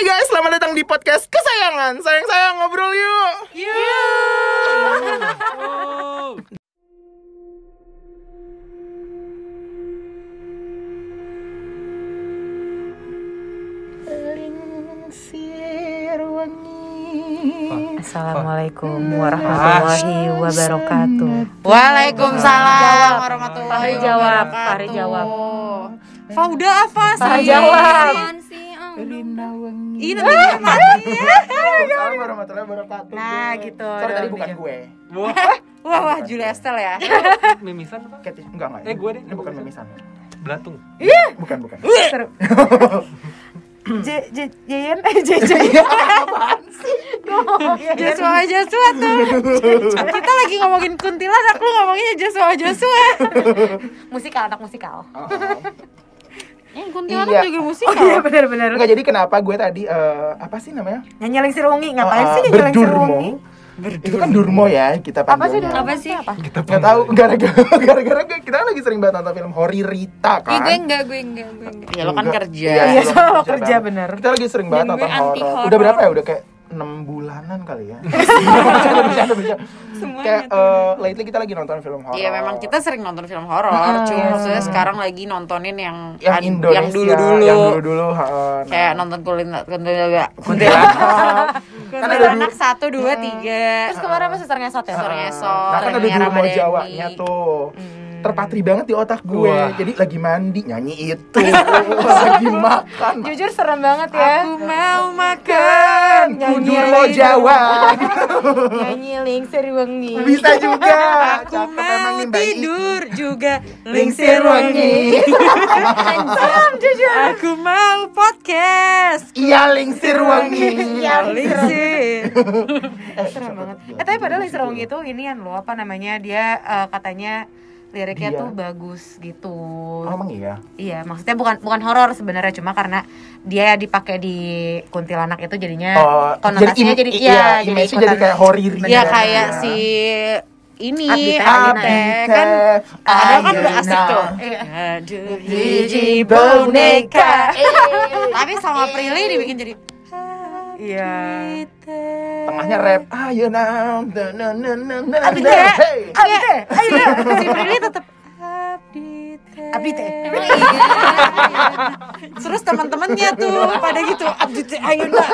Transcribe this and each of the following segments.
Hai guys, selamat datang di podcast kesayangan. Sayang-sayang ngobrol yuk. Lingsir wangi. Assalamualaikum warahmatullahi wabarakatuh. Waalaikumsalam warahmatullahi Fahri jawab, wabarakatuh. Fahri jawab. Fauda apa sih? Fahri jawab. Rina wangi. Ini nanti warahmatullahi wabarakatuh. Nah, gitu. Sorry tadi bukan gue. Wah, wah, Julia Estelle ya. Mimisan apa? Kayak enggak enggak. Eh, gue deh. Ini bukan mimisan. Belatung. Bukan bukan. Seru. J J eh J J Joshua Joshua tuh. Kita lagi ngomongin kuntilanak, lu ngomonginnya Joshua Joshua. musikal anak musikal. Oh, oh. Eh, kuntilanak Iya. juga Oh musikal. iya benar-benar. Enggak jadi kenapa gue tadi eh, apa sih namanya? Nyanyi Lingsir Wangi ngapain Eh, sih eh, nyanyi Lingsir berdurmo. Itu kan durmo ya kita Apa sih. Apa sih? Apa? Kita nggak tahu gara-gara gara-gara kita lagi sering banget nonton film Horirita kan. Ih, gue enggak, gue enggak, gue enggak. Ya lo kan Enggak. kerja. Iya, lo soal lo kerja bener. Kita lagi sering banget nonton horor. Udah berapa ya? Udah kayak 6 bulanan kali ya. Bercanda, bercanda, bercanda. Kayak eh, lately kita lagi nonton film horor. Iya memang kita sering nonton film horor, cuma maksudnya sekarang lagi nontonin yang yang Indonesia, yang dulu-dulu. yang dulu-dulu, heeh. Nah, Kayak nonton kuntilanak, kuntilanak, kuntilanak, kuntilanak satu dua tiga. Terus kemarin apa suster ngesot ya? Suster ngesot, Nah, kan ada durmo Ramadhani. Jawanya tuh. Terpatri banget di otak gue. Wah. Jadi lagi mandi nyanyi itu. lagi makan. Jujur serem banget ya. Aku mau makan. Ku durmo Jawa. Nyanyi Lingsir Wangi. Bisa juga. Aku Cakep mau nih, I. tidur juga Lingsir wangi. Aku mau podcast. Iya lingsir wangi. Iya, Lingsir. Eh, Serem banget. Eh tapi padahal Lingsir Wangi itu inian loh apa namanya dia eh, katanya liriknya Dia. tuh bagus gitu. Oh, emang iya. Iya, maksudnya bukan bukan horor sebenarnya cuma karena dia dipakai di kuntilanak itu jadinya Oh, konotasinya im- jadi, i- iya, image-nya ikutan. jadi kayak horror. Ya kayak si ini Teh, kan ada kan udah asik tuh. Iya. Aduh, hiji boneka. Tapi sama Prilly dibikin jadi Iya. Tengahnya rap. Ayo now. na na na na na. Abdi Teh. Abdi Teh, ayo deh. si Prilly tetap Abdi Teh. Abdi Teh. Iya. Terus teman-temannya tuh pada gitu Abdi Teh ayo nak.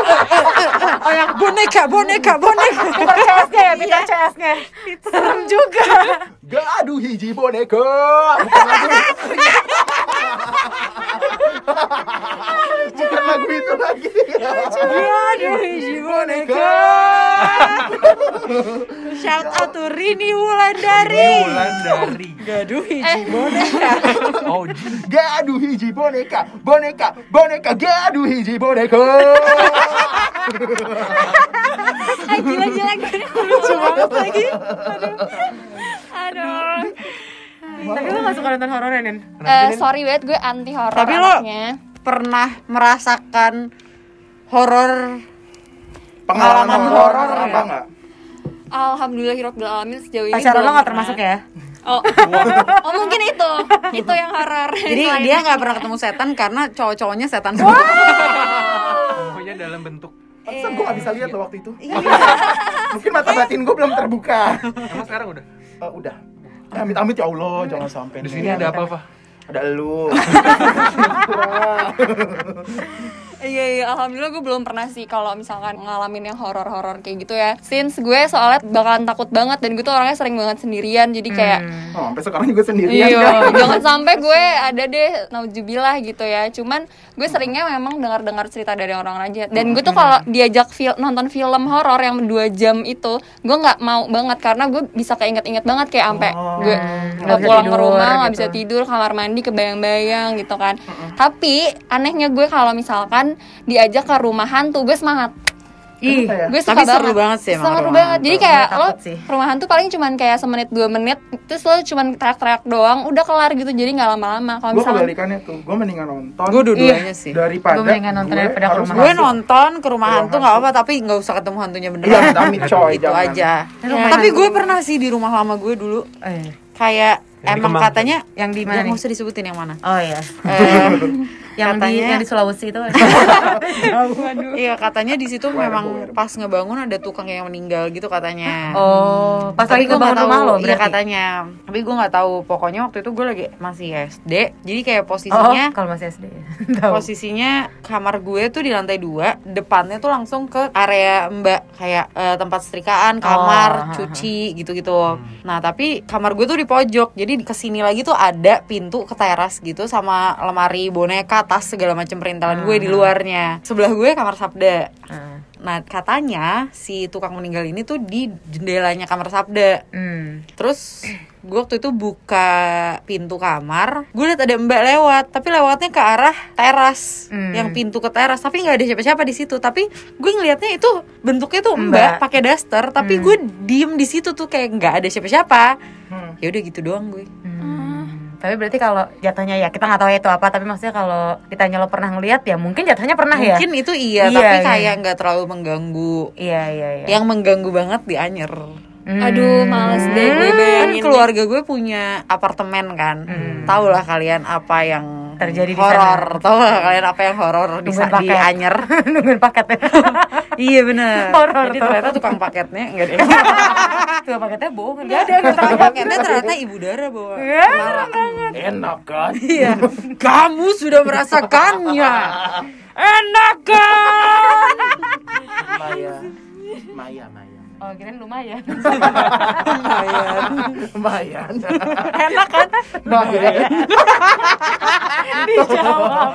Oh yang boneka, boneka, boneka. Peter CS-nya ya, Peter CS-nya. Serem juga. Gaduh hiji boneka. Bukan lagu. Bukan lagu itu lagi. Aduh, hiji boneka. Shout out to Rini Wulandari. Bulan dari. Gaduh, hiji boneka. Oh. Gaduh hiji boneka. Boneka, boneka, gaduh hiji boneka. Gila gila gue. Lucu banget lagi. Aduh. Tapi lu gak suka nonton horor ya, Nen? Eh, sorry banget gue anti horor Tapi lo pernah merasakan horor Pengalaman horor apa ya? enggak? Alhamdulillahirabbil alamin sejauh ini. Pacaran lo gak termasuk ya? Oh. oh mungkin itu. Itu yang horor. Jadi dia nggak pernah ketemu setan karena cowok-cowoknya setan semua. Pokoknya dalam bentuk. Pantesan gue gak bisa lihat loh waktu itu. Mungkin mata batin gue belum terbuka. Emang sekarang udah? Eh, udah. Eh, Amit-amit ya Allah, jangan sampai. Di sini ada apa, Pak? Ada elu. Iya iya alhamdulillah gue belum pernah sih kalau misalkan ngalamin yang horor-horor kayak gitu ya. Since gue soalnya bakalan takut banget dan gue tuh orangnya sering banget sendirian jadi kayak Oh, sampai sekarang juga sendirian Iya, kan. jangan sampai gue ada deh naujubillah gitu ya. Cuman gue seringnya memang dengar-dengar cerita dari orang aja. Dan gue tuh kalau diajak fil- nonton film horor yang dua jam itu, gue nggak mau banget karena gue bisa keinget-inget banget kayak sampai Oh, gue nggak pulang ke tidur rumah nggak gitu. bisa tidur kamar mandi kebayang-bayang gitu kan. Tapi anehnya gue kalau misalkan diajak ke rumah hantu gue semangat. Ih, Gue suka Tapi seru banget sih emang Seru rumah banget. Jadi kayak Gue lo sih. rumah hantu paling cuman kayak semenit dua menit, terus lo cuman teriak-teriak doang, udah kelar gitu. Jadi nggak lama-lama. Kalau Gue misalnya kebalikannya tuh, gue mendingan nonton Gue dua-duanya sih. daripada Gue mendingan nonton gue daripada ke harus rumah Gue nonton ke rumah hantu nggak hantu. apa tapi nggak usah ketemu hantunya Iya, beneran. amit coy, Itu jangan. aja. Rumah Tapi gue pernah sih di rumah lama gue dulu Eh, kayak Yang emang Kemang. katanya yang di mana nih? nggak usah disebutin yang mana. Oh iya. Eh, yang di Katanya- yang di Sulawesi itu Iya katanya di situ memang pas ngebangun ada tukang yang meninggal gitu katanya. oh pas Tapi lagi gue ngebangun rumah lo iya katanya. Tapi gue nggak tahu. Pokoknya waktu itu gue lagi masih SD. Jadi kayak oh posisinya, kalau masih SD tahu posisinya kamar gue tuh di lantai dua. Depannya tuh langsung ke area mbak kayak eh, tempat setrikaan, kamar, Oh, cuci gitu-gitu. Nah tapi kamar gue tuh di pojok. Jadi di ke sini lagi tuh ada pintu ke teras gitu sama lemari boneka, tas segala macam perintalan gue di luarnya. Sebelah gue kamar sabda. Ah. Nah katanya si tukang meninggal ini tuh di jendelanya kamar Sabda. Hmm. Terus gue waktu itu buka pintu kamar, gue liat ada mbak lewat, tapi lewatnya ke arah teras, Hmm. yang pintu ke teras, tapi nggak ada siapa-siapa di situ. Tapi gue ngelihatnya itu bentuknya tuh Mbak. mbak pakai daster, tapi Hmm. gue diem di situ tuh kayak nggak ada siapa-siapa. Hmm. Ya udah gitu doang gue. Hmm. Tapi berarti kalau jatuhnya ya kita nggak tahu itu apa. Tapi maksudnya kalau ditanya lo pernah ngeliat ya mungkin jatuhnya pernah ya. Mungkin itu iya, Iya, tapi iya. kayak nggak terlalu mengganggu. Iya iya iya. Yang mengganggu banget di Anyer. Hmm. Aduh, males deh gue kan bayangin. keluarga gue punya apartemen kan tahu lah kalian apa yang Terjadi di horor tahu lah kalian apa yang horor di, di. Anyer? Nungguin paketnya. iya bener. Horor jadi ternyata tukang paketnya enggak deh Tuh paketnya bohong enggak ada. tukang paketnya ternyata ibu Dara bawa. Ya, enak kan? Iya. Kamu sudah merasakannya. Enak kan? Maya Maya Maya Oh, kirain lumayan. lumayan lumayan Enak kan? lumayan Dijawab.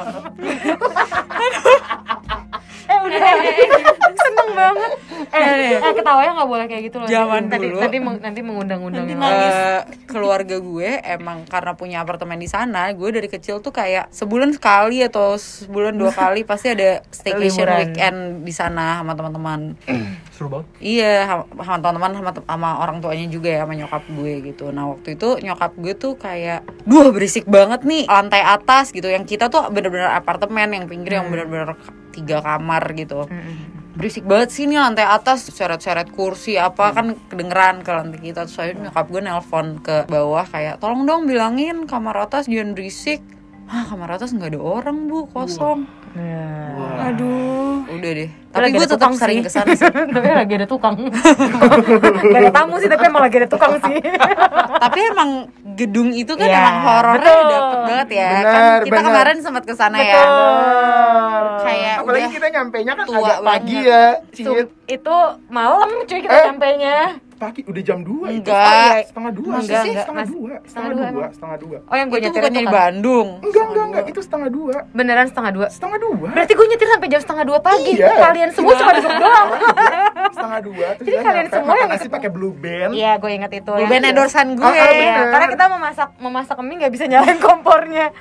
eh udah seneng banget eh, eh ketawanya nggak boleh kayak gitu loh Zaman nanti, dulu. nanti meng- nanti mengundang-undang Eh, keluarga gue emang karena punya apartemen di sana gue dari kecil tuh kayak sebulan sekali atau sebulan dua kali pasti ada staycation Liburan. weekend di sana sama teman-teman Seru banget. Iya, sama teman-teman sama, sama orang tuanya juga ya, sama nyokap gue gitu. Nah, waktu itu nyokap gue tuh kayak, "Duh, berisik banget nih lantai atas gitu. Yang kita tuh bener-bener apartemen yang pinggir yang bener-bener tiga kamar gitu. Berisik banget sih nih lantai atas, seret-seret kursi apa kan kedengeran ke lantai kita. Terus akhirnya nyokap gue nelpon ke bawah kayak, "Tolong dong bilangin kamar atas jangan berisik." Hah, kamar atas nggak ada orang, Bu, kosong. Nah. Aduh. Udah deh. Tapi gue tetap tukang sering ke sana sih. tapi lagi ada tukang gak ada tamu sih tapi emang lagi ada tukang sih tapi emang gedung itu kan Iya, emang horornya betul. dapet banget ya Benar, kan kita benar. kemarin sempat ke sana ya Betul. Kayak apalagi udah kita nyampainya kan tua agak pagi banget. ya Itu, Cit. itu malam cuy kita Eh. sampainya pagi udah jam 2 itu. Enggak. setengah dua Enggak, sih enggak. setengah Mas- dua setengah setengah dua dua. setengah dua. Oh yang gue nyetir itu di Bandung. Enggak enggak enggak. itu setengah dua. Beneran setengah dua? Setengah dua. Berarti gue nyetir sampai jam setengah dua pagi. Iya. kalian semua cuma duduk doang. Setengah dua. Terus Jadi kalian semua yang nasi ikut- pakai blue band. Iya gue inget itu. Blue Band endorsean gue. Ah, ah, Iya, karena kita memasak memasak mie nggak bisa nyalain kompornya.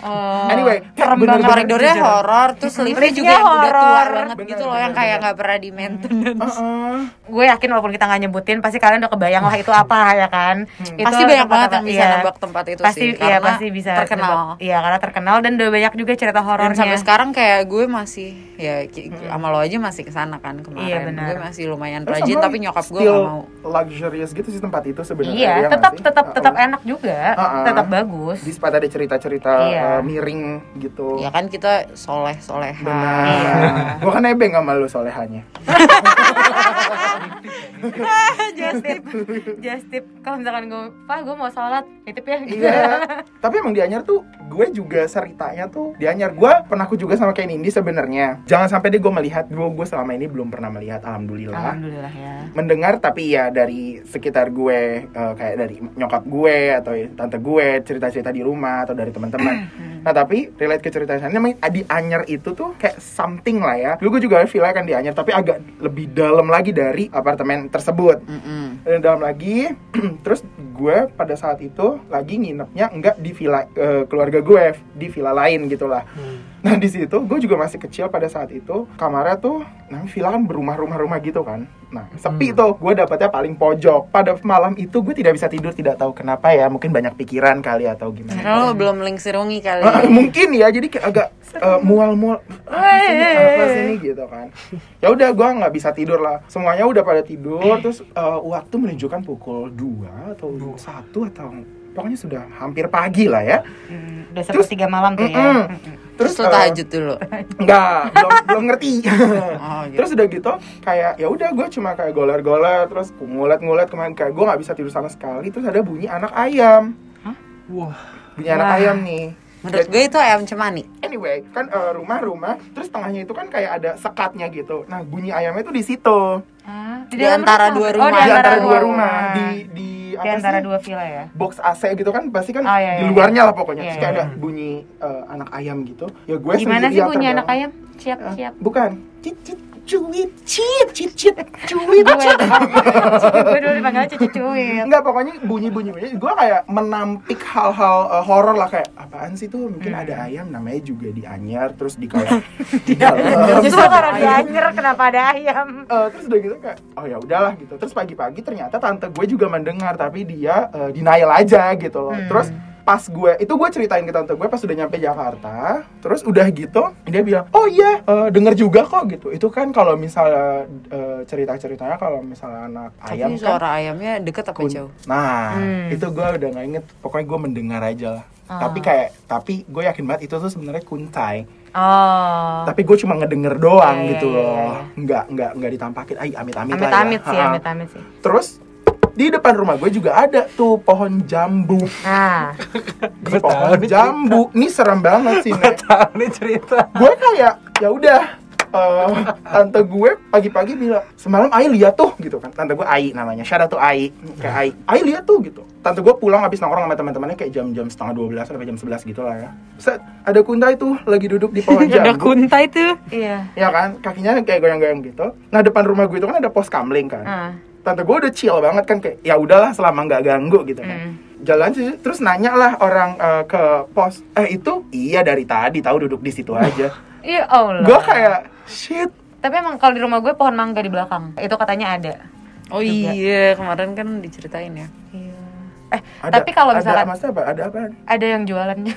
Oh, Anyway, serem banget. koridornya horor terus liftnya juga yang udah tua banget Bener, gitu loh bener, yang kayak bener. nggak pernah di maintenance Heeh. Gue yakin walaupun kita nggak nyebutin, pasti kalian udah kebayang lah itu apa ya kan? Itu pasti banyak banget yang bisa iya. nebak tempat itu pasti, sih iya, karena pasti bisa terkenal. Iya, karena terkenal dan udah banyak juga cerita dan horornya. sampai sekarang kayak gue masih ya ki- sama lo aja masih ke sana kan kemarin Iya, benar. gue masih lumayan Terus rajin tapi nyokap gue gak mau luxurious gitu sih tempat itu sebenarnya Iya, ya tetap tetap tetap enak juga, Uh-uh. tetap bagus. di ada cerita-cerita Iya. eh, miring gitu ya kan kita soleh soleha benar Iya. gua kan nebeng sama lu solehanya just tip, just tip. Kalau misalkan gue, pak gue mau sholat, titip ya. Gitu. Iya. Tapi emang di Anyar tuh gue juga ceritanya tuh di Anyar gue pernah aku juga sama kayak Nindi sebenarnya. Jangan sampai deh gue melihat gue gue selama ini belum pernah melihat alhamdulillah. Alhamdulillah ya. Mendengar tapi ya dari sekitar gue eh, kayak dari nyokap gue atau tante gue cerita-cerita di rumah atau dari teman-teman. Nah tapi relate ke cerita saya memang di Anyar itu tuh kayak something lah ya. Dulu gue juga villa kan di Anyar tapi agak lebih dalam lagi dari apartemen tersebut Mm-mm. dan dalam lagi terus gue pada saat itu lagi nginepnya enggak di villa eh, keluarga gue di villa lain gitulah nah di situ gue juga masih kecil pada saat itu. Kamarnya tuh nah villa kan berumah-rumah-rumah gitu kan. Nah sepi tuh. Gue dapetnya paling pojok. Pada malam itu gue tidak bisa tidur tidak tahu kenapa ya. Mungkin banyak pikiran kali atau gimana. Karena lo belum lingsir wangi kali. Ah, mungkin ya. Jadi kayak agak eh, mual-mual apa sih ini apa sih ini gitu kan. Ya udah gue nggak bisa tidur lah. Semuanya udah pada tidur. Terus eh, waktu menunjukkan pukul 2 atau satu atau pokoknya sudah hampir pagi lah ya Hmm, udah sepertiga malam tuh ya. Mm-mm. Mm-mm. terus lo eh, tahajud dulu Enggak, belum belum ngerti. oh, gitu. Terus udah gitu kayak ya udah gue cuma kayak goler-goler terus ngulet-ngulet kemarin kayak gue nggak bisa tidur sama sekali terus ada bunyi anak ayam. Wah. Bunyi anak Wah. ayam nih. Menurut gue itu ayam cemani Anyway, kan eh, rumah-rumah terus tengahnya itu kan kayak ada sekatnya gitu. Nah, bunyi ayamnya tuh di situ. Ah, Di antara dua Oh, rumah. di Di antara, antara dua rumah di di di apa antara sih? dua villa ya. box AC gitu kan pasti kan Oh, iya, di iya, luarnya lah pokoknya. Iya, Terus kayak iya. ada bunyi eh, anak ayam gitu. Ya gue Gimana sendiri sih bunyi anak ayam? Ciap Eh. Bukan. Cit cit cuit cit cit cit cuit Gue cit. gue dulu dipanggil cucu cuit. Enggak pokoknya bunyi-bunyi. Gue kayak menampik hal-hal eh, horor lah kayak apaan sih tuh? Mungkin ada ayam namanya juga di anyar terus di kayak di dalam. Justru karena dia anyer kenapa ada ayam? Eh, terus udah gitu kayak oh ya udahlah gitu. Terus pagi-pagi ternyata tante gue juga mendengar tapi dia eh, denial aja gitu loh. Hmm. terus pas gue itu gue ceritain ke tante gue pas udah nyampe Jakarta terus udah gitu dia bilang oh iya eh, denger juga kok gitu itu kan kalau misalnya eh, cerita-ceritanya kalau misalnya anak ayam tapi kan suara ayamnya deket apa kun- jauh Nah, Hmm. itu gue udah nggak inget. Pokoknya gue mendengar aja lah. Ah. Tapi kayak, tapi gue yakin banget itu tuh sebenarnya kuntai. Oh. Tapi gue cuma ngedenger doang Iya, gitu iya, loh. iya. Nggak, nggak, nggak ditampakin. Ay, amit-amit, lah Amit-amit ya. sih, Ha-ha. amit-amit sih. Terus di depan rumah gue juga ada tuh pohon jambu. Nah, Gua tahu pohon jambu. Ini serem banget sih, Nek. Tahu nih cerita. gue kayak ya udah eh, tante gue pagi-pagi bilang semalam Ai lihat tuh gitu kan tante gue Ai namanya out tuh Ai kayak Ai Ai lihat tuh gitu tante gue pulang habis nongkrong sama teman-temannya kayak jam-jam setengah 12 sampai jam 11 gitu lah ya Set, ada kuntai tuh lagi duduk di pohon ada jambu kuntai tuh. Iya. ya kan kakinya kayak goyang-goyang gitu nah depan rumah gue itu kan ada pos kamling kan Ah. Tante gue udah chill banget kan kayak ya udahlah selama nggak ganggu gitu kan Hmm. jalan sih terus nanya lah orang eh, ke pos eh itu iya dari tadi tahu duduk di situ aja Iya Allah. gue kayak shit Tapi emang kalau di rumah gue pohon mangga di belakang. Itu katanya ada. oh Juga. iya kemarin kan diceritain ya. Eh, Ada, tapi kalau misalkan ada, maksudnya apa? Ada apa? ada yang jualannya.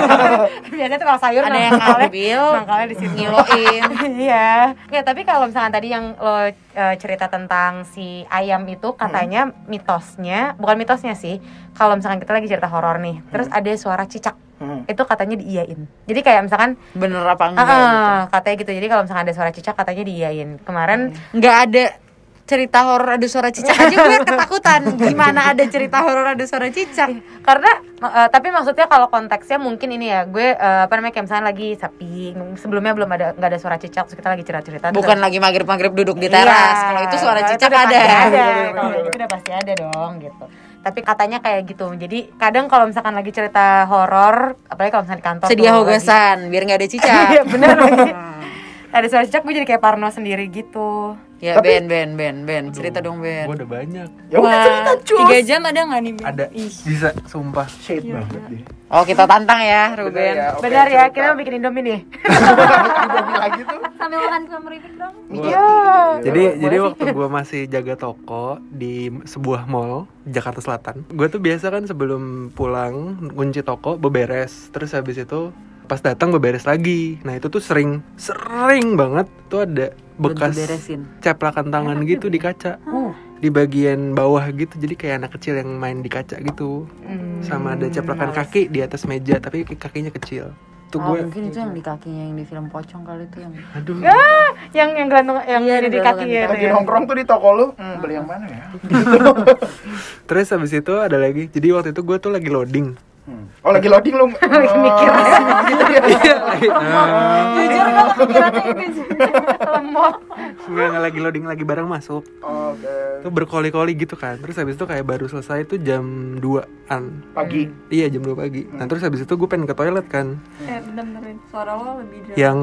Biasanya tuh kalau sayur ada yang ngambil mangkalnya di ngiloin Iya. Oke, tapi kalau misalkan tadi yang lo eh, cerita tentang si ayam itu katanya mitosnya, bukan mitosnya sih. Kalau misalkan kita lagi cerita horor nih, terus ada suara cicak, Hmm. itu katanya diiyain. Jadi kayak misalkan bener apa enggak ah, gitu. katanya gitu. Jadi kalau misalkan ada suara cicak katanya diiyain. Kemarin nggak ada cerita horor ada suara cicak aja gue ketakutan. Gimana ada cerita horor ada suara cicak? Karena eh, tapi maksudnya kalau konteksnya mungkin ini ya gue eh, apa namanya kayak misalnya lagi sepi sebelumnya belum ada nggak ada suara cicak terus kita lagi cerita cerita bukan lagi maghrib maghrib duduk di Iya, teras kalau itu suara kalau cicak udah ada. ada. Iya, kalau iya, itu udah pasti ada dong gitu. Tapi katanya kayak gitu jadi kadang kalau misalkan lagi cerita horor apalagi kalau misalnya di kantor sedia tuh hogasan biar nggak ada cicak. Iya, bener. Lagi ada suara cicak gue jadi kayak parno sendiri gitu ya Tapi- Ben Ben Ben Ben cerita dong Gue Ben udah banyak. Ya udah cerita cus. tiga jam ada nggak nih Ben? Ada. Bisa, sumpah. Shade banget deh. oh kita tantang ya Bener Ruben ya, oke, benar ya kita mau bikin indomie nih Indomie lagi tuh. sambil makan kue meripik dong Iya. Jadi Boleh jadi sih. waktu gue masih jaga toko di sebuah mall Jakarta Selatan, gue tuh biasa kan sebelum pulang kunci toko beberes, terus habis itu pas datang beberes lagi. Nah itu tuh sering sering banget tuh ada bekas ceplakan tangan gitu di kaca, di bagian bawah gitu. Jadi kayak anak kecil yang main di kaca gitu, Hmm. sama ada ceplakan kaki di atas meja tapi kakinya kecil. Tuh Oh, gue, mungkin itu yang di kakinya yang di film pocong kali itu yang aduh. yang yang gelantung yang Iya, ada di kaki ya Lagi nongkrong tuh di toko lu. Hmm, beli yang mana ya? Terus habis itu ada lagi. Jadi waktu itu gue tuh lagi loading. Hmm. Oh lagi loading lu. Lagi mikir. gitu ya. jujur gue kepikirannya itu lemot Nggak, nggak lagi loading lagi barang masuk. Oke. Itu berkoli-koli gitu kan. Terus habis itu kayak baru selesai itu jam 2-an. Pagi. Iya jam 2 pagi. Nah terus habis itu gue pengen ke toilet kan. eh bentar-bentar Ben. suara lo lebih Yang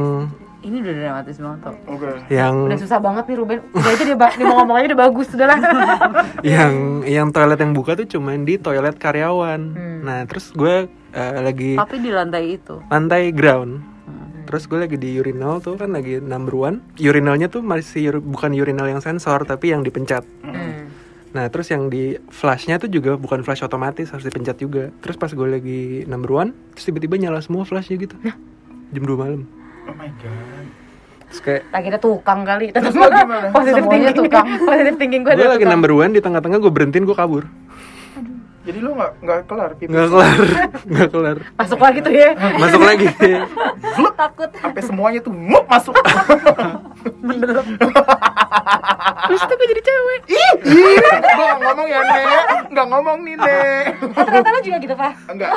ini udah dramatis banget tuh Oke. yang udah susah banget nih Ruben udah aja dia, dia mau ngomong aja udah bagus udah lah yang yang toilet yang buka tuh cuman di toilet karyawan. Hmm. Nah terus gue eh, lagi tapi di lantai itu lantai ground. Terus gue lagi di urinal tuh kan lagi number one. Urinalnya tuh masih ur- bukan urinal yang sensor tapi yang dipencet. Hmm. Nah terus yang di flashnya tuh juga bukan flash otomatis harus dipencet juga. Terus pas gue lagi number one, terus tiba-tiba nyala semua flashnya gitu. Jam 2 malam. Oh my god. Terus kayak lagi ada tukang kali tetap Terus lo gimana? positif Semuanya thinking tukang. positif thinking gue gue lagi number one di tengah-tengah gue berhentiin gue kabur. Jadi lu nggak nggak kelar pipis. nggak kelar nggak kelar Masuk lagi tuh ya. masuk lagi takut Sampai semuanya tuh ngup masuk. Terus tuh gue jadi cewek. Ih, ih, gua nggak ngomong ya, Nek. Nggak ngomong nih, Nek. Oh, ternyata lu juga gitu, Pak. Enggak.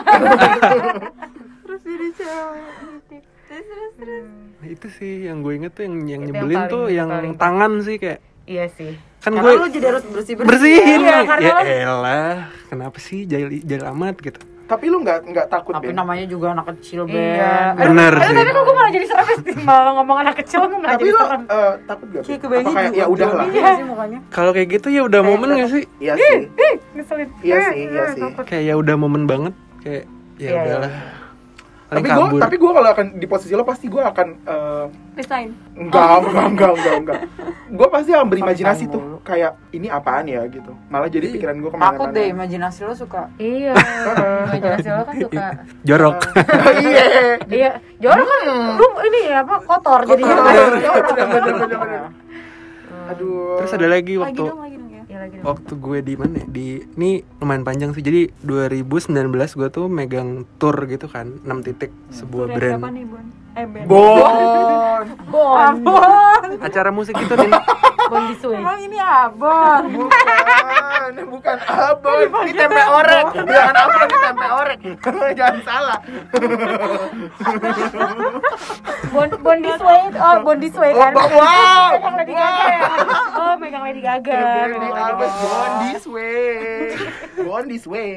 Nah, itu sih yang gue inget tuh yang yang Itu yang nyebelin paling- tuh yang paling- tangan sih kayak Iya sih. kan Karena gue lu jadi harus bersih bersih. bersihin Iya, ya lo- elah kenapa sih jahil jahil amat gitu Tapi lu nggak nggak takut, Tapi Ben? namanya juga anak kecil, Ben. Iya. Bener Aduh, sih. tapi kok gue malah jadi serem sih malah ngomong anak kecil gue malah Tapi jadi lu serem. eh, takut gak? Kayak kebayang Apa kayak juga ya udah lah. Iya sih mukanya. kalau kayak gitu ya udah momen gak sih Iya sih. Ngeselin. Iya sih, iya sih. kayak ya udah momen banget kayak ya Iya, udahlah paling gua kabur tapi gua kalau akan di posisi lo pasti gua akan eh, resign enggak, enggak, enggak, enggak, enggak. Gua pasti akan berimajinasi tuh kayak ini apaan ya gitu. Malah jadi pikiran gua ke mana-mana. Takut deh, imajinasi lo suka. Iya. Imajinasi lo kan suka. jorok Iya. Iya, jorok kan lu ini ya apa kotor. Bener, bener, bener, bener. Aduh. terus ada lagi lagi waktu dong lagi dong ya Iya lagi dong. waktu gue di mana ya? di ini lumayan panjang sih jadi 2019 gue tuh megang tour gitu kan 6 titik sebuah Tour brand nih Bon eh Ben Bon. Bon. acara musik gitu nih Bon Disway. Emang ini abon. Bukan, bukan abon. Ini tempe orek. Jangan abon, ini tempe orek. Jangan salah. Bon Bon Disway. Oh, Bon Disway Oh, kan. wow. Megang Lady Gaga ya. Oh, megang Lady Gaga. Megang di Gaga. born this way. This way.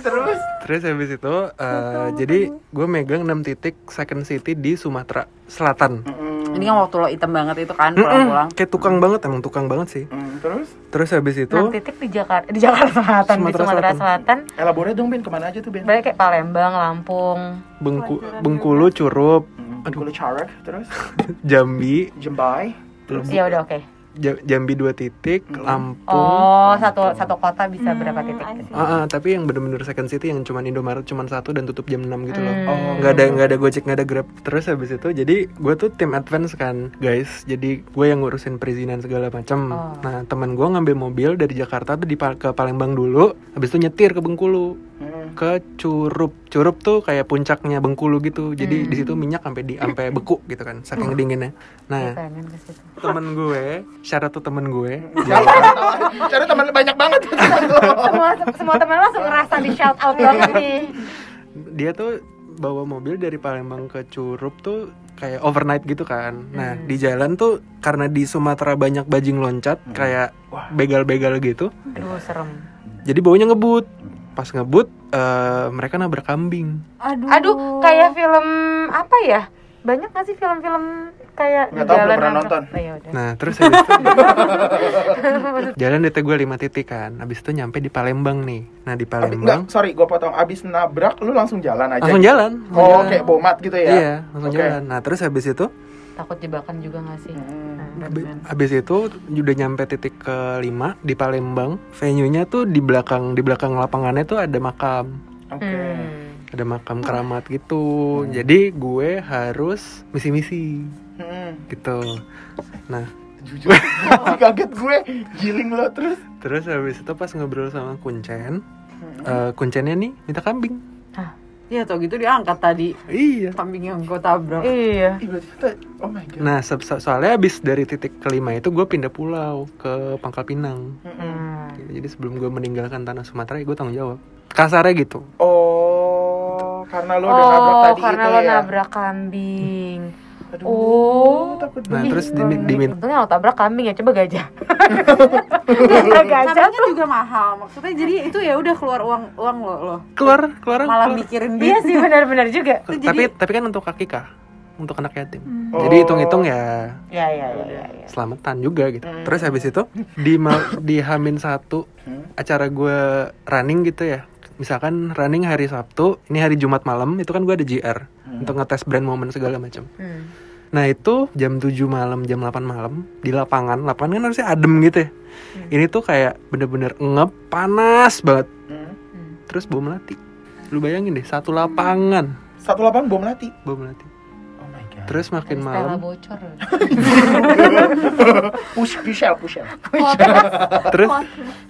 Terus terus habis itu eh, jadi gue megang 6 titik second city di Sumatera Selatan Ini kan waktu lo item banget itu kan pulang-pulang. kayak tukang banget emang tukang banget sih Hmm, terus terus habis itu Enam titik di Jakarta, di Jakarta Selatan, di Sumatera Sumatera Selatan. Selatan. elaborate dong Ben ke mana aja tuh Ben? Berarti kayak Palembang, Lampung. Bengku, Bengkulu Curup Hmm, Aduh, Carak, terus Jambi Jembai. terus Ya udah oke. Ja- Jambi dua titik Lampung Oh, satu satu kota bisa berapa titik? Ah, ah, tapi yang bener-bener second city yang cuman Indomaret cuman satu dan tutup jam 6 gitu loh. Oh. nggak ada nggak ada Gojek nggak ada Grab. Terus habis itu jadi gue tuh tim advance kan, guys. Jadi gue yang ngurusin perizinan segala macam. Oh. Nah teman gue ngambil mobil dari Jakarta tuh di ke Palembang dulu, habis itu nyetir ke Bengkulu Hmm. ke Curup. Curup tuh kayak puncaknya Bengkulu gitu. Jadi di situ minyak sampai di sampai beku gitu kan, saking dinginnya. Nah Pengen ke situ. temen gue, syarat tuh temen gue, Siapa? Cari teman banyak banget. Semua semua teman langsung ngerasa di shout out banget nih. dia tuh bawa mobil dari Palembang ke Curup tuh kayak overnight gitu kan. Nah, di jalan tuh karena di Sumatera banyak bajing loncat kayak Wah. begal-begal gitu. Aduh, serem. Jadi baunya ngebut. Pas ngebut eh, mereka nabrak kambing. aduh Aduh, kayak film apa ya? Banyak gak sih film-film kayak Nggak tahu, belum pernah nonton. Oh, ya. Nah, terus habis itu jalan DT gue 5 titik kan. Habis itu nyampe di Palembang nih. Nah, di Abi- Enggak, Palembang sorry, gue potong. Abis nabrak, lu langsung jalan aja. langsung gitu? jalan. langsung Oh, jalan. kayak bomat gitu ya? Iya, langsung Oke. jalan. Nah, terus habis itu Takut jebakan juga gak sih? Hmm. Nah, Habis itu udah nyampe titik kelima di Palembang. Venue-nya tuh di belakang di belakang lapangannya tuh ada makam, Oke. Hmm. Ada makam keramat gitu. Jadi gue harus misi-misi Hmm. gitu. Nah, Jujur, kaget gue. Giling lo terus. terus habis itu pas ngobrol sama Kuncen, eh, Kuncennya nih minta kambing. Iya tau gitu diangkat tadi Iya. kambing yang gue tabrak. Iya. Oh my god. Nah, so- soalnya habis dari titik kelima itu gue pindah pulau ke Pangkal Pinang. Hmm. Jadi sebelum gue meninggalkan tanah Sumatera, ya gue tanggung jawab. Kasarnya gitu. Oh, karena lo udah nabrak Oh, tadi karena itu lo ya. nabrak kambing. Aduh, Oh. takut Nah, terus dimin- dimin- Untungnya lo tabrak kambing ya, coba gajah. Tabrak gajah tuh. juga mahal. Maksudnya jadi itu ya udah keluar uang uang lo lo. keluar keluar Malah keluar. mikirin Iya dia. sih benar-benar juga. Itu tapi jadi- tapi kan untuk akikah untuk anak yatim Oh. jadi hitung-hitung ya Ya ya ya ya. ya. selamatan juga gitu Hmm. terus habis itu di di Hamin satu Hmm. acara gue running gitu ya misalkan running hari Sabtu ini hari Jumat malam itu kan gue ada GR untuk ngetes brand momen segala macam. Hmm. nah itu jam 7 malam jam 8 malam di lapangan lapangan kan harusnya adem gitu ya. Ini tuh kayak bener-bener ngep panas banget. Hmm. terus bom melati. Lu bayangin deh satu lapangan. Satu lapangan bom melati. bom melati. Oh my god. terus makin malam. bocor push pushel pushel terus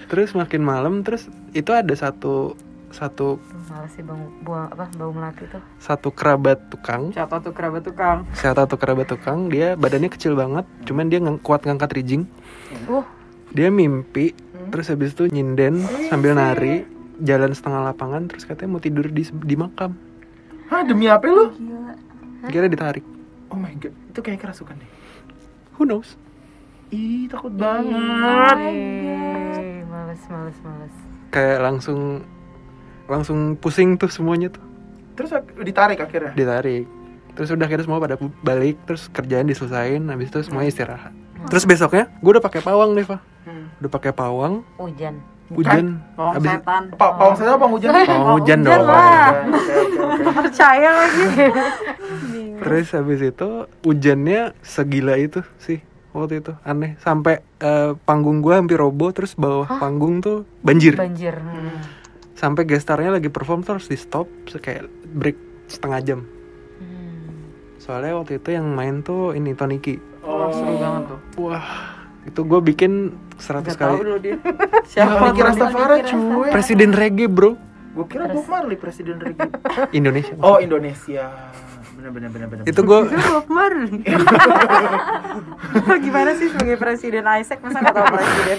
terus makin malam terus itu ada satu satu Males sih bang buang apa bau melati tuh. satu kerabat tukang Siapa tuh kerabat tukang? siapa satu kerabat tukang dia badannya kecil banget cuman dia ngang- kuat ngangkat rijing Uh, dia mimpi terus habis itu nyinden sambil nari jalan setengah lapangan terus katanya mau tidur di di makam Hah demi apa lu? kira ditarik Oh my god, itu kayak kerasukan deh. who knows Ih takut banget. eh, males males males. kayak langsung langsung pusing tuh semuanya tuh Terus ditarik akhirnya. ditarik terus udah akhirnya semua pada balik terus kerjaan diselesain habis itu semuanya istirahat terus besoknya gue udah pakai pawang deh Fa. Hmm. udah pakai pawang Hujan. hujan Pawang habis setan. Pa pawang saya apa hujan? pawang hujan hujan dong lah. Percaya lagi. terus habis itu hujannya segila itu sih waktu itu aneh sampai eh, panggung gua hampir roboh terus bawah panggung tuh banjir Banjir. Hmm. Sampai gestarnya lagi perform terus di stop kayak break setengah jam Hmm. soalnya waktu itu yang main tuh ini Toniki Oh, seru banget tuh. wah itu gue bikin 100 Gak tahu kali dulu dia. Siapa mikir Rastafari cuy? presiden reggae bro Gue kira Bob Marley presiden reggae. Indonesia Oh Indonesia. Bener bener bener bener. itu gue. Gimana sih sebagai presiden Isaac masa nggak tahu presiden?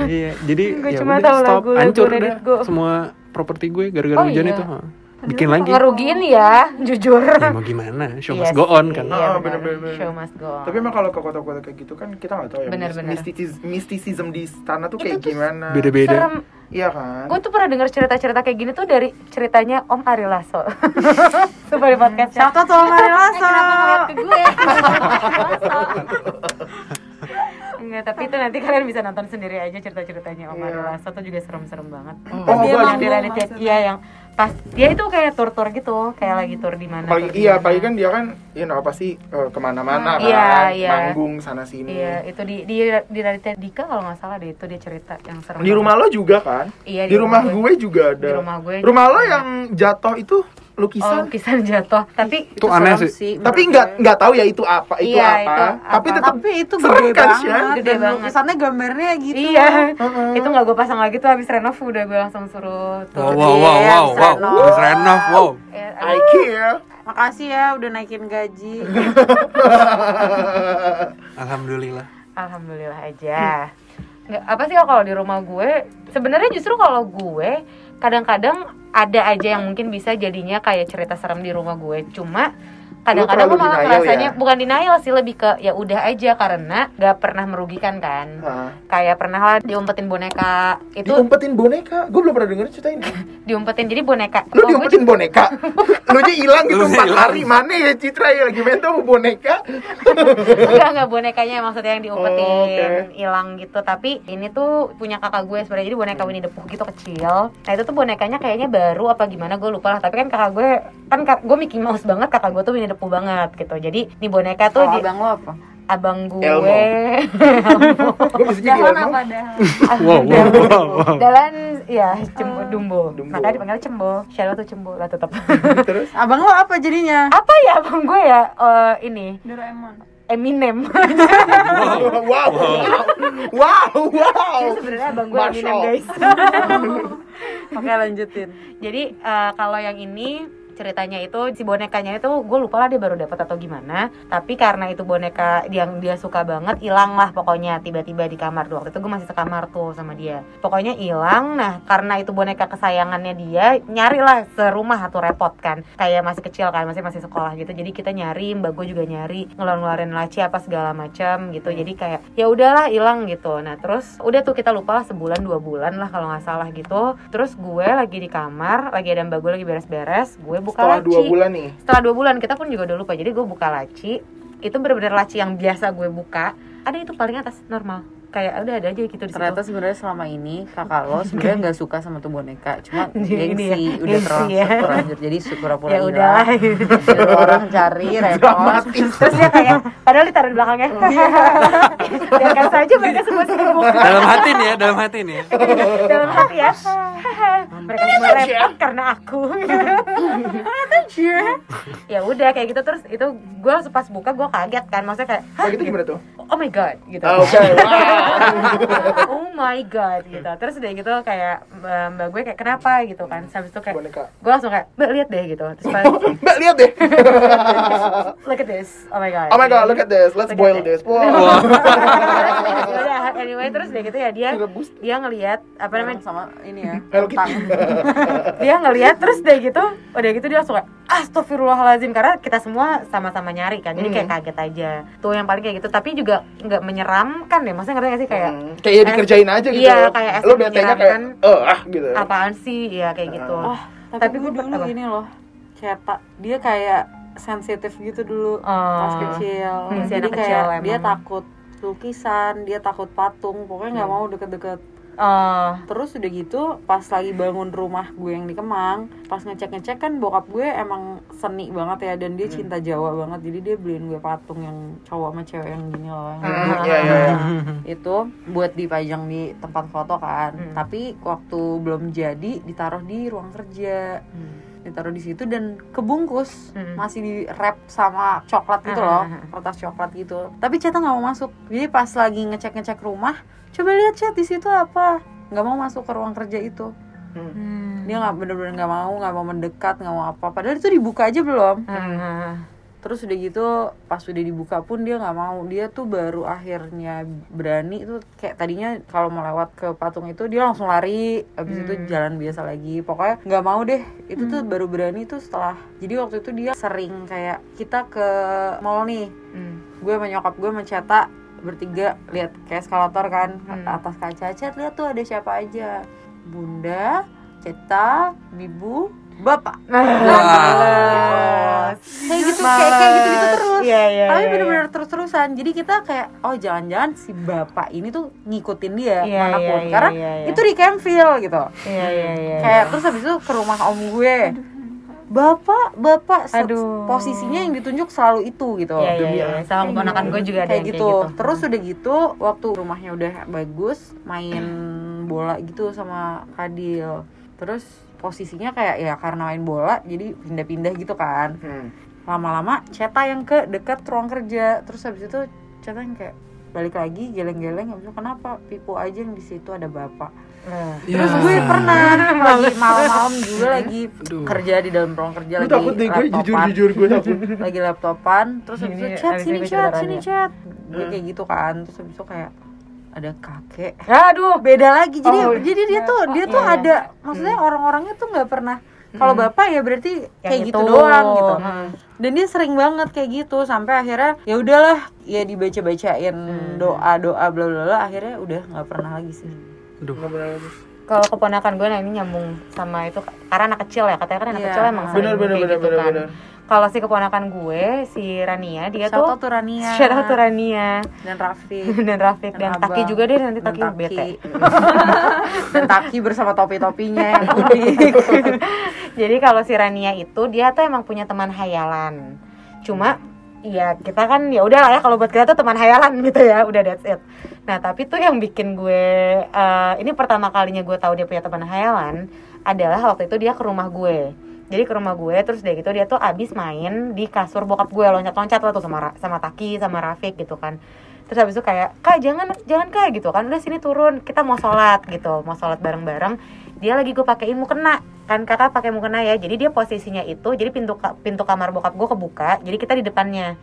iya jadi Gua ya cuma udah tahu stop lagu-lagu hancur dah gua. semua properti gue gara-gara Oh, hujan iya. itu ha. bikin lagi Ngerugiin ya, jujur. ya mau gimana show Iya must go on kan Iya, benar. bener, bener. Show must go on. Tapi emang kalau ke kota-kota kayak gitu kan kita nggak tahu ya. Bener, mis- bener. Mysticism di sana tuh Itu kayak tuh gimana? beda-beda serem. Iya kan? Gue tuh pernah dengar cerita-cerita kayak gini tuh dari ceritanya Om Ari Lasso. Coba di podcast ya. Siapa tuh Mari Lasso? Kenapa ngeliat ke gue? Enggak, tapi itu nanti kalian bisa nonton sendiri aja cerita-ceritanya Om Iya. Lasso tuh juga serem-serem banget. Oh, Pas dia yang di ya, iya yang pas dia itu kayak tur-tur gitu, kayak lagi tur di mana. Di iya, apalagi kan dia kan you know pasti eh, ke mana-mana kan, Iya, iya. manggung sana sini. Iya, itu di di di Raditya Dika kalau nggak salah deh itu dia cerita yang serem. Di rumah lo juga kan? Iya, di, rumah gue juga ada. Di rumah gue Rumah juga lo yang jatuh itu Oh, lukisan. lukisan jatuh. Tapi itu aneh serem sih Tapi nggak nggak tahu ya itu apa, itu Iya, apa. itu Tapi apa. tetap Tapi itu gede kan, banget. Shan? Gede Dan banget. lukisannya gambarnya gitu. Iya, Heeh. itu nggak gue pasang lagi tuh habis renov udah gue langsung suruh tuh. wow wow wow Iya, wow bisa wow. Habis renov wow Eh, I care. Makasih ya udah naikin gaji. alhamdulillah Alhamdulillah aja. Nggak, apa sih kalau di rumah gue? Sebenarnya justru kalau gue kadang-kadang ada aja yang mungkin bisa jadinya kayak cerita serem di rumah gue. Cuma kadang-kadang gue malah rasanya ya? bukan denial sih lebih ke ya udah aja karena nggak pernah merugikan kan. Hah. Kayak pernah lah diumpetin boneka itu Diumpetin boneka, gue belum pernah denger cerita ini. diumpetin jadi boneka. Lu Oh, gue diumpetin boneka, lu aja hilang gitu empat hari mana ya Citra ya lagi main tuh boneka. enggak enggak bonekanya maksudnya yang diumpetin Oh, oke. hilang gitu tapi ini tuh punya kakak gue sebenarnya jadi boneka Winnie the Pooh gitu kecil nah itu tuh bonekanya kayaknya baru apa gimana gue lupa lah tapi kan kakak gue kan kak- gue Mickey Mouse banget kakak gue tuh Winnie Pooh banget gitu jadi ini boneka tuh Kalau di- abang lo apa? abang gue Elmo. Gue bisa jadi Dahan Elmo. apa dahan? wow wow wow, wow. Dalan ya cembo dumbo. Dumbo. makanya dipanggil cembo Shadow tuh cembo lah tetap Terus Abang lo apa jadinya? apa ya abang gue ya Eh, ini Doraemon. Eminem wow, wow, wow, wow. Jadi sebenarnya abang gue Eminem guys Oke lanjutin. Jadi eh, kalau yang ini ceritanya itu si bonekanya itu gue lupa lah dia baru dapat atau gimana. Tapi karena itu boneka yang dia suka banget hilang lah pokoknya tiba-tiba di kamar. Waktu itu gue masih sekamar tuh sama dia. Pokoknya hilang. Nah karena itu boneka kesayangannya dia nyari lah serumah atau repot kan. Kayak masih kecil kan masih masih sekolah gitu. Jadi kita nyari mbak gue juga nyari ngeluarin laci apa segala macam gitu. Jadi kayak ya udahlah hilang gitu. Nah terus udah tuh kita lupa lah sebulan dua bulan lah kalau nggak salah gitu. Terus gue lagi di kamar lagi ada mbak gue lagi beres-beres gue buka Setelah laci. dua bulan nih. setelah dua bulan kita pun juga udah lupa. Jadi gue buka laci. Itu bener-bener laci yang biasa gue buka. Ada itu paling atas normal kayak udah ada aja gitu di ternyata sebenarnya selama ini kakak lo sebenarnya nggak suka sama tuh boneka cuma Ini ya, gengsi udah gengsi terlalu ya. terlanjur jadi pura-pura ya Nyuruh orang cari repot. Terus dia kayak padahal ditaruh di belakangnya. Biarkan saja mereka semua sibuk. Dalam hati nih ya dalam hati nih ya. dalam hati ya. Mereka semua repot karena aku. Ya udah kayak gitu. Terus itu gue pas buka gue kaget kan. Maksudnya kayak Oh gitu gimana tuh? oh my god gitu. Oh. oh my god gitu terus udah gitu kayak mbak mbak gue kayak kenapa gitu kan habis itu kayak Boneka. gue langsung kayak mbak lihat deh gitu terus pas Mbak lihat deh. look at this oh my god Oh my god, look at this. Let's Look at boil this. Wow. Ya udah anyway terus udah gitu ya dia dia ngelihat apa namanya sama ini ya Hello Kitty. tang. dia ngelihat terus udah gitu udah gitu dia langsung kayak astagfirullahalazim karena kita semua sama-sama nyari kan jadi kayak Hmm. kaget aja tuh yang paling kayak gitu tapi juga nggak menyeramkan deh maksudnya ngerti gak sih kayak Hmm, Kayak ya dikerjain aja gitu. Iya, kayak Lo betenya kayak menyeramkan. eh ah gitu. apaan sih ya kayak gitu oh tapi, Tapi gue dulu apa? ini loh cetak dia kayak sensitif gitu dulu pas Oh. kecil Hmm, si jadi anak kecil kayak dia emang. takut lukisan dia takut patung pokoknya nggak mau deket-deket oh Terus udah gitu pas lagi bangun rumah gue yang di Kemang, pas ngecek-ngecek kan bokap gue emang seni banget ya dan dia cinta Jawa banget. Jadi dia beliin gue patung yang cowok sama cewek yang gini loh. yang Hmm, iya iya. iya. Itu buat dipajang di tempat foto kan. Hmm. Tapi waktu belum jadi ditaruh di ruang kerja. Ditaruh di situ dan kebungkus Hmm. masih di wrap sama coklat gitu loh, kertas coklat gitu. Tapi Ceta nggak mau masuk. Jadi pas lagi ngecek-ngecek rumah, coba lihat chat di situ apa nggak mau masuk ke ruang kerja itu Hmm. dia nggak bener-bener nggak mau nggak mau mendekat nggak mau apa padahal itu dibuka aja belum Hmm. Terus udah gitu pas udah dibuka pun dia nggak mau. Dia tuh baru akhirnya berani tuh kayak tadinya kalau mau lewat ke patung itu dia langsung lari habis itu jalan biasa lagi. Pokoknya nggak mau deh. Itu tuh baru berani tuh setelah jadi waktu itu dia sering kayak kita ke mall nih. Hmm. gue sama nyokap gue mencetak bertiga lihat ke eskalator kan Hmm. atas kaca cet lihat tuh ada siapa aja. Bunda ceta bibu bapak Males. kayak gitu kayak kayak gitu gitu terus Iya, iya, tapi iya, bener-bener terus-terusan jadi kita kayak oh jangan-jangan si bapak ini tuh ngikutin dia Iya, mana pun iya, iya, karena iya, iya. itu di Campville gitu Iya iya iya. kayak terus habis itu ke rumah om gue bapak bapak se- Aduh. posisinya yang ditunjuk selalu itu gitu Iya iya iya. Sama keponakan gue juga ada kayak yang gitu. Terus udah gitu waktu rumahnya udah bagus main bola gitu sama Kadil. Terus posisinya kayak ya karena main bola jadi pindah-pindah gitu kan. Hmm. Lama-lama Ceta yang ke dekat ruang kerja. Terus habis itu Ceta yang kayak balik lagi geleng-geleng habis itu kenapa pipu aja yang di situ ada bapak Nah. terus Ya. gue pernah lagi malam-malam juga lagi Aduh. kerja di dalam ruang kerja Gue lagi takut deh gue laptopan jujur jujur gue takut. lagi laptopan terus habis itu chat sini ini chat sini chat gue Hmm. kayak gitu kan terus habis itu kayak ada kakek Aduh. beda lagi jadi Oh, jadi dia tuh dia tuh iya, iya. ada maksudnya orang-orangnya tuh nggak pernah kalau bapak ya berarti Yang kayak gitu itu. doang gitu Hmm. dan dia sering banget kayak gitu sampai akhirnya ya udahlah ya dibaca bacain doa doa bla bla bla akhirnya udah nggak pernah lagi sih Aduh. Kalau keponakan gue nah ini nyambung sama itu karena anak kecil ya katanya kan anak Iya. kecil emang sering Bener bener kayak bener gitu bener kan. bener. Kalau si keponakan gue si Rania dia Shout tuh out to Rania shout out to Rania dan Raffi dan Rafiq Dan dan, Taki juga deh nanti dan Taki bete. dan Taki bersama topi-topinya yang Jadi kalau si Rania itu dia tuh emang punya teman hayalan. Cuma ya kita kan ya udah lah ya kalau buat kita tuh teman hayalan gitu ya, udah that's it. Nah, tapi tuh yang bikin gue eh, ini pertama kalinya gue tahu dia punya teman hayalan adalah waktu itu dia ke rumah gue. Jadi ke rumah gue terus dia gitu dia tuh abis main di kasur bokap gue loncat-loncat lah tuh sama sama Taki sama Rafiq gitu kan. Terus habis itu kayak, "Kak, jangan jangan Kak gitu kan. Udah sini turun, kita mau sholat gitu. Mau sholat bareng-bareng." Dia lagi gue pakein mukena. Kan kakak pakai mukena ya. Jadi dia posisinya itu jadi pintu pintu kamar bokap gue kebuka. Jadi kita di depannya.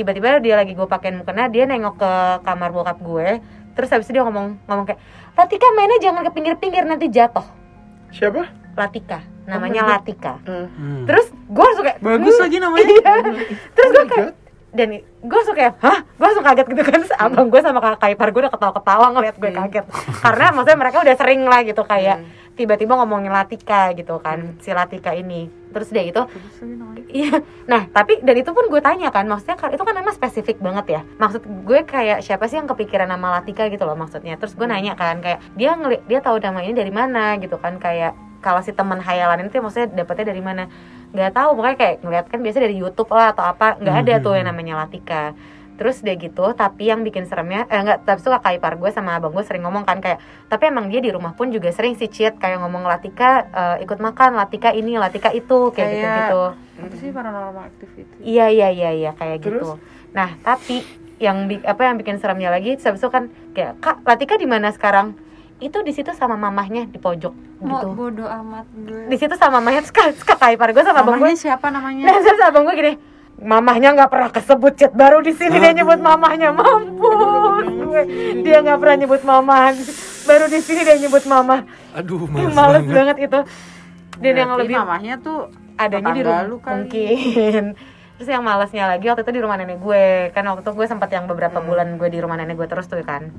Tiba-tiba dia lagi gue pakein mukena, dia nengok ke kamar bokap gue. Terus habis itu dia ngomong ngomong kayak, "Latika mainnya jangan ke pinggir-pinggir nanti jatuh." Siapa? Latika. Namanya Oh God. Latika. Hmm. Hmm. Terus gue langsung kayak bagus lagi namanya Iya. Terus gue Oh kayak dan gue langsung kayak hah gue langsung kaget gitu kan Terus abang gue sama kakak ipar gue udah ketawa-ketawa ngeliat gue kaget karena maksudnya mereka udah sering lah gitu kayak tiba-tiba ngomongin Latika gitu kan si Latika ini terus dia gitu Iya, nah tapi dan itu pun gue tanya kan, maksudnya kan itu kan nama spesifik banget ya. Maksud gue kayak siapa sih yang kepikiran nama Latika gitu loh maksudnya. Terus gue nanya kan kayak dia ngeli dia tahu nama ini dari mana gitu kan kayak kalau si teman hayalan itu maksudnya dapetnya dari mana? Nggak tahu, pokoknya kayak ngeliat kan biasa dari YouTube lah atau apa, nggak ada tuh yang namanya Latika. Terus dia gitu, tapi yang bikin seremnya, eh enggak, tapi suka kakak ipar gue sama abang gue sering ngomong kan kayak, tapi emang dia di rumah pun juga sering sih cheat kayak ngomong Latika eh, ikut makan, Latika ini, Latika itu, kayak Kayak- gitu-gitu. Apa sih paranormal activity? Iya iya iya iya kayak Terus? gitu. Nah tapi yang apa yang bikin seremnya lagi, habis itu kan kayak kak Latika di mana sekarang? Itu di situ sama mamahnya di pojok gitu. bodoh amat gue. Di situ sama mamahnya kakak ipar gue sama abang gue. Siapa namanya? Nah terus abang gue gini, mamahnya nggak pernah kesebut chat baru di sini dia nyebut mamahnya mampus gue. Dia nggak pernah nyebut mamah, baru di sini dia nyebut mamah. Aduh, males, Males banget. banget itu. Dan yang Berarti lebih mamahnya tuh adanya di rumah lu kali. mungkin terus yang malasnya lagi waktu itu di rumah nenek gue kan waktu itu gue sempat yang beberapa bulan gue di rumah nenek gue terus tuh kan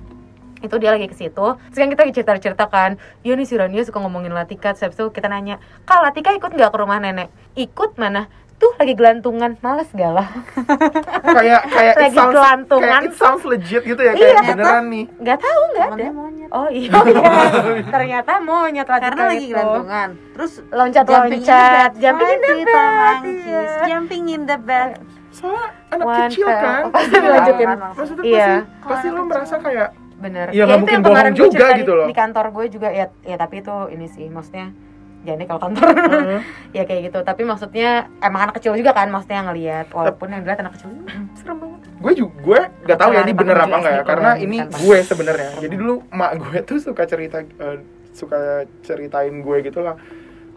itu dia lagi ke situ kan kita lagi cerita cerita kan iya nih si Rania suka ngomongin Latika terus itu kita nanya kak Latika ikut nggak ke rumah nenek ikut mana tuh lagi gelantungan males gak lah kayak kayak Lagi sounds kelantungan. kayak it sounds legit gitu ya kayak Iya. beneran nih nggak tahu nggak ada monyet. oh iya, iya. ternyata monyet Latika Karena lagi itu. gelantungan. Terus loncat jumping in the loncat bed, jumping in the bed iya. jumping in the bed. soalnya anak One kecil fell. kan Oh, pasti dilanjutin maksudnya Iya. pasti pasti lo merasa kayak bener. Iya, nggak itu mungkin yang bohong kemarin gue juga cerita di- gitu loh. di kantor gue juga ya ya tapi itu ini sih maksudnya deh kalau kantor. Heeh. ya kayak gitu. Tapi maksudnya emang anak kecil juga kan maksudnya ngelihat. Walaupun yang dilihat anak kecil "Hmm, serem banget. Gue juga gue nggak tahu ya ini bener apa enggak ya karena ini gue sebenarnya. Jadi dulu mak gue tuh suka cerita eh, suka ceritain gue gitu lah.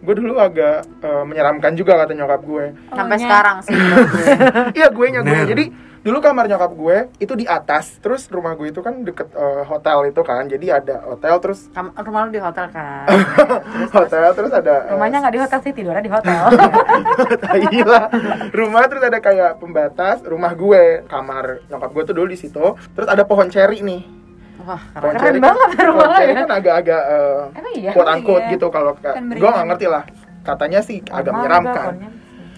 Gue dulu agak eh, menyeramkan juga kata nyokap gue. Sampai Ohnya. sekarang sih. iya gue nya gue. Jadi dulu kamar nyokap gue itu di atas terus rumah gue itu kan deket eh, hotel itu kan jadi ada hotel terus Kam- rumah lu di hotel kan? hotel terus ada eh, rumahnya nggak di hotel sih tidurnya di hotel. Lah. rumah terus ada kayak pembatas rumah gue kamar nyokap gue tuh dulu di situ. Terus ada pohon ceri nih. Wah, pohon Keren ceri banget kan, rumah pohon lo ya. kan agak-agak emang iya? quote unquote Iya. gitu kalau Kan gue nggak ngerti lah. Katanya sih agak menyeramkan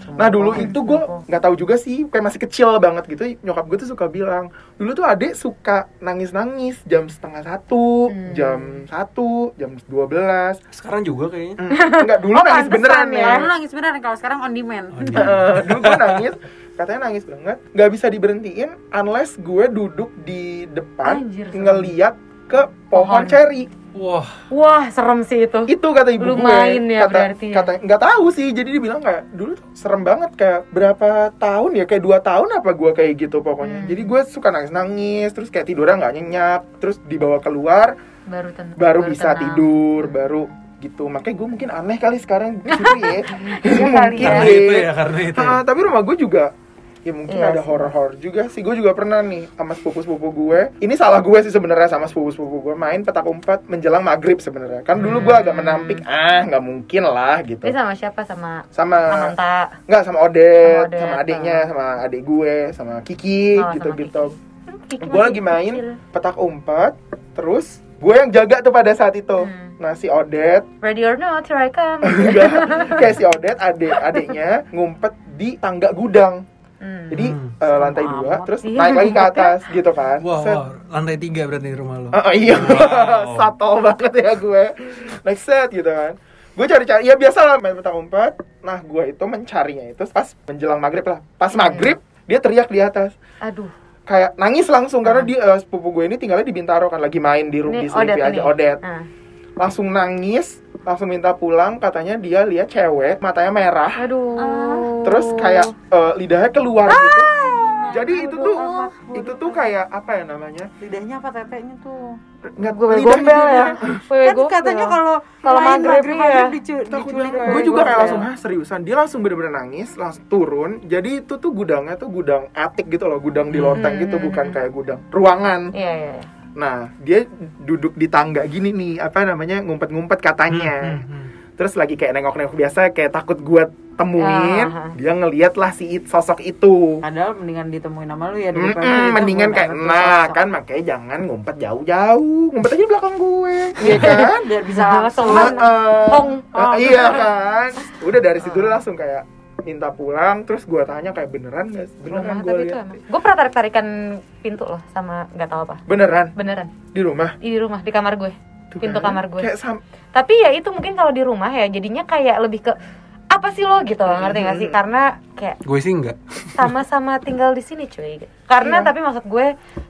nah dulu itu gue nggak tahu juga sih kayak masih kecil banget gitu nyokap gue tuh suka bilang dulu tuh adek suka nangis nangis jam setengah satu Hmm. jam satu jam dua belas Sekarang juga kayaknya. enggak dulu Oh, nangis pantesan beneran ya. ya Lu nangis beneran kalau sekarang on demand. Eh, dulu gue nangis katanya nangis banget nggak bisa diberhentiin unless gue duduk di depan Anjir, ngeliat ke pohon Pohon. ceri Wah, wah serem sih itu itu kata ibu gue Lumayan ya kata, berarti ya. kata nggak tahu sih jadi dia bilang kayak dulu tuh serem banget kayak berapa tahun ya kayak dua tahun apa gue kayak gitu pokoknya Hmm. jadi gue suka nangis nangis terus kayak tidurnya nggak nyenyak terus dibawa keluar baru ten- baru bisa tenang. tidur baru gitu makanya gue mungkin aneh kali sekarang ya Iya kali mungkin ya. karena itu ya, karena itu. ya. Ah, tapi rumah gue juga ya mungkin Iya ada horor-horor juga sih. Gue juga pernah nih sama sepupu-sepupu gue ini salah gue sih sebenarnya sama sepupu-sepupu gue main petak umpet menjelang maghrib sebenarnya. Kan dulu gue agak Hmm. menampik ah nggak mungkin lah gitu. Ini sama siapa? Sama sama Amanta nggak sama Odet, Sama Odet, sama adiknya oh. sama adik gue sama Kiki Oh, sama gitu gitu Kiki gue lagi main kecil. petak umpet terus gue yang jaga tuh pada saat itu. Hmm. nah si Odet Ready or not, here I come. kayak si Odet adik adiknya ngumpet di tangga gudang Hmm. jadi Hmm. eh, lantai Sama dua amat. terus Iya, naik lagi ke ngumpetnya. atas gitu kan Wow, Set. wow, lantai tiga berarti di rumah lo. Ah, iya Wow. Subtle banget ya gue Like set gitu kan Gue cari-cari, ya biasa lah main petak umpet Nah gue itu mencarinya itu pas menjelang maghrib lah Pas maghrib dia teriak di atas Aduh. Kayak nangis langsung karena dia eh, sepupu gue ini tinggalnya di Bintaro kan Lagi main di rumah di Odet aja. Odet Ah. Langsung nangis Langsung minta pulang Katanya dia lihat cewek Matanya merah. Aduh. Terus kayak eh, lidahnya keluar gitu. Jadi itu tuh Itu tuh kayak apa ya namanya? Lidahnya apa tetenya tuh? Nggak gue gombel ya. Kan katanya kalau Kalau main maghrib iya. dicu- diculik gue juga kayak langsung hah seriusan. Dia langsung bener-bener nangis langsung turun. Jadi itu tuh gudangnya tuh gudang attic gitu loh gudang di loteng Hmm. gitu bukan kayak gudang ruangan. Iya, iya. Nah dia duduk di tangga gini nih apa namanya ngumpet-ngumpet katanya Hmm, hmm, hmm. terus lagi kayak nengok-nengok biasa kayak takut gue temuin Ah. dia ngeliat lah si it- sosok itu Padahal mendingan ditemuin sama lu ya daripada ditemuin mendingan kayak nah sosok. kan makanya jangan ngumpet jauh-jauh ngumpet aja di belakang gue iya kan biar bisa Langsung langsung Heeh. Hong. Eh, iya kan udah dari situ langsung kayak minta pulang terus gue tanya kayak beneran gak beneran rumah gue tapi itu lihat. emang. Gue pernah tarik tarikan pintu loh sama nggak tahu apa. Beneran? Beneran. Di rumah? Di rumah di kamar gue. Tuh pintu kan. kamar gue. Kayak sam tapi ya itu mungkin kalau di rumah ya jadinya kayak lebih ke apa sih lo? gitu ngerti gak sih? Karena kayak gue sih enggak sama-sama tinggal di sini cuy karena Iya. tapi maksud gue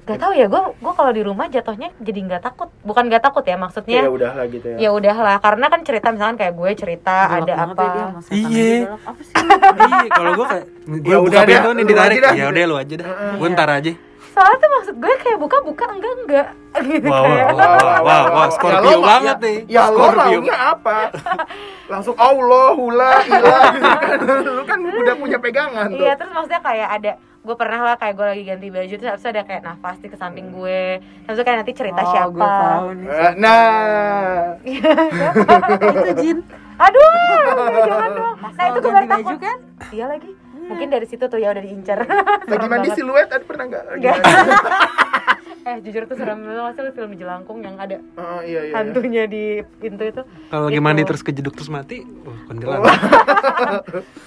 nggak tahu ya gue gue kalau di rumah jatuhnya jadi nggak takut. Bukan nggak takut ya ya maksudnya udahlah gitu ya. ya udahlah. Karena kan cerita misalkan kayak gue cerita Galak ada apa. ya Iya. iya kalau gue kayak gue Ya udah pintu nih ditarik ya udah lu aja dah. Gue ntar aja soalnya tuh maksud gue kayak buka-buka enggak enggak. Gitu Wow, kayak. wow, wow, wow, wow, Scorpio Ya lo banget ya- nih. ya lo Scorpio. maunya apa? Langsung Allah hula ilah gitu kan. Lu kan udah punya pegangan tuh. Iya terus maksudnya kayak ada gue pernah lah kayak gue lagi ganti baju terus habis ada kayak nafas di ke samping gue itu kayak nanti cerita oh, siapa. gue tahu nih. Nah. Itu Jin. Aduh jangan dong. Nah itu gue ganti baru baju takut kan? Iya lagi mungkin dari situ tuh ya udah diincar lagi mandi banget. siluet ada pernah nggak? Lagi Nggak. mandi. eh jujur tuh serem banget sih film jelangkung yang ada Oh, iya iya iya. hantunya di pintu itu. Kalau lagi mandi terus kejeduk terus mati wah kuntilanak.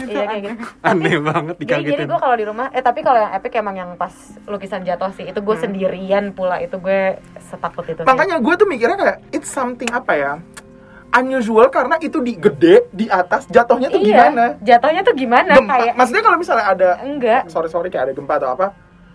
Iya kayak gitu. Aneh banget jadi jadi dikagetin. gue kalau di rumah eh tapi kalau yang epic emang yang pas lukisan jatuh sih itu gue sendirian pula itu gue setakut itu makanya gue tuh mikirnya kayak it's something apa ya unusual karena itu di gede di atas jatuhnya tuh iya, gimana? jatuhnya tuh gimana? Gempa. Kayak maksudnya kalau misalnya ada enggak. Sorry sorry kayak ada gempa atau apa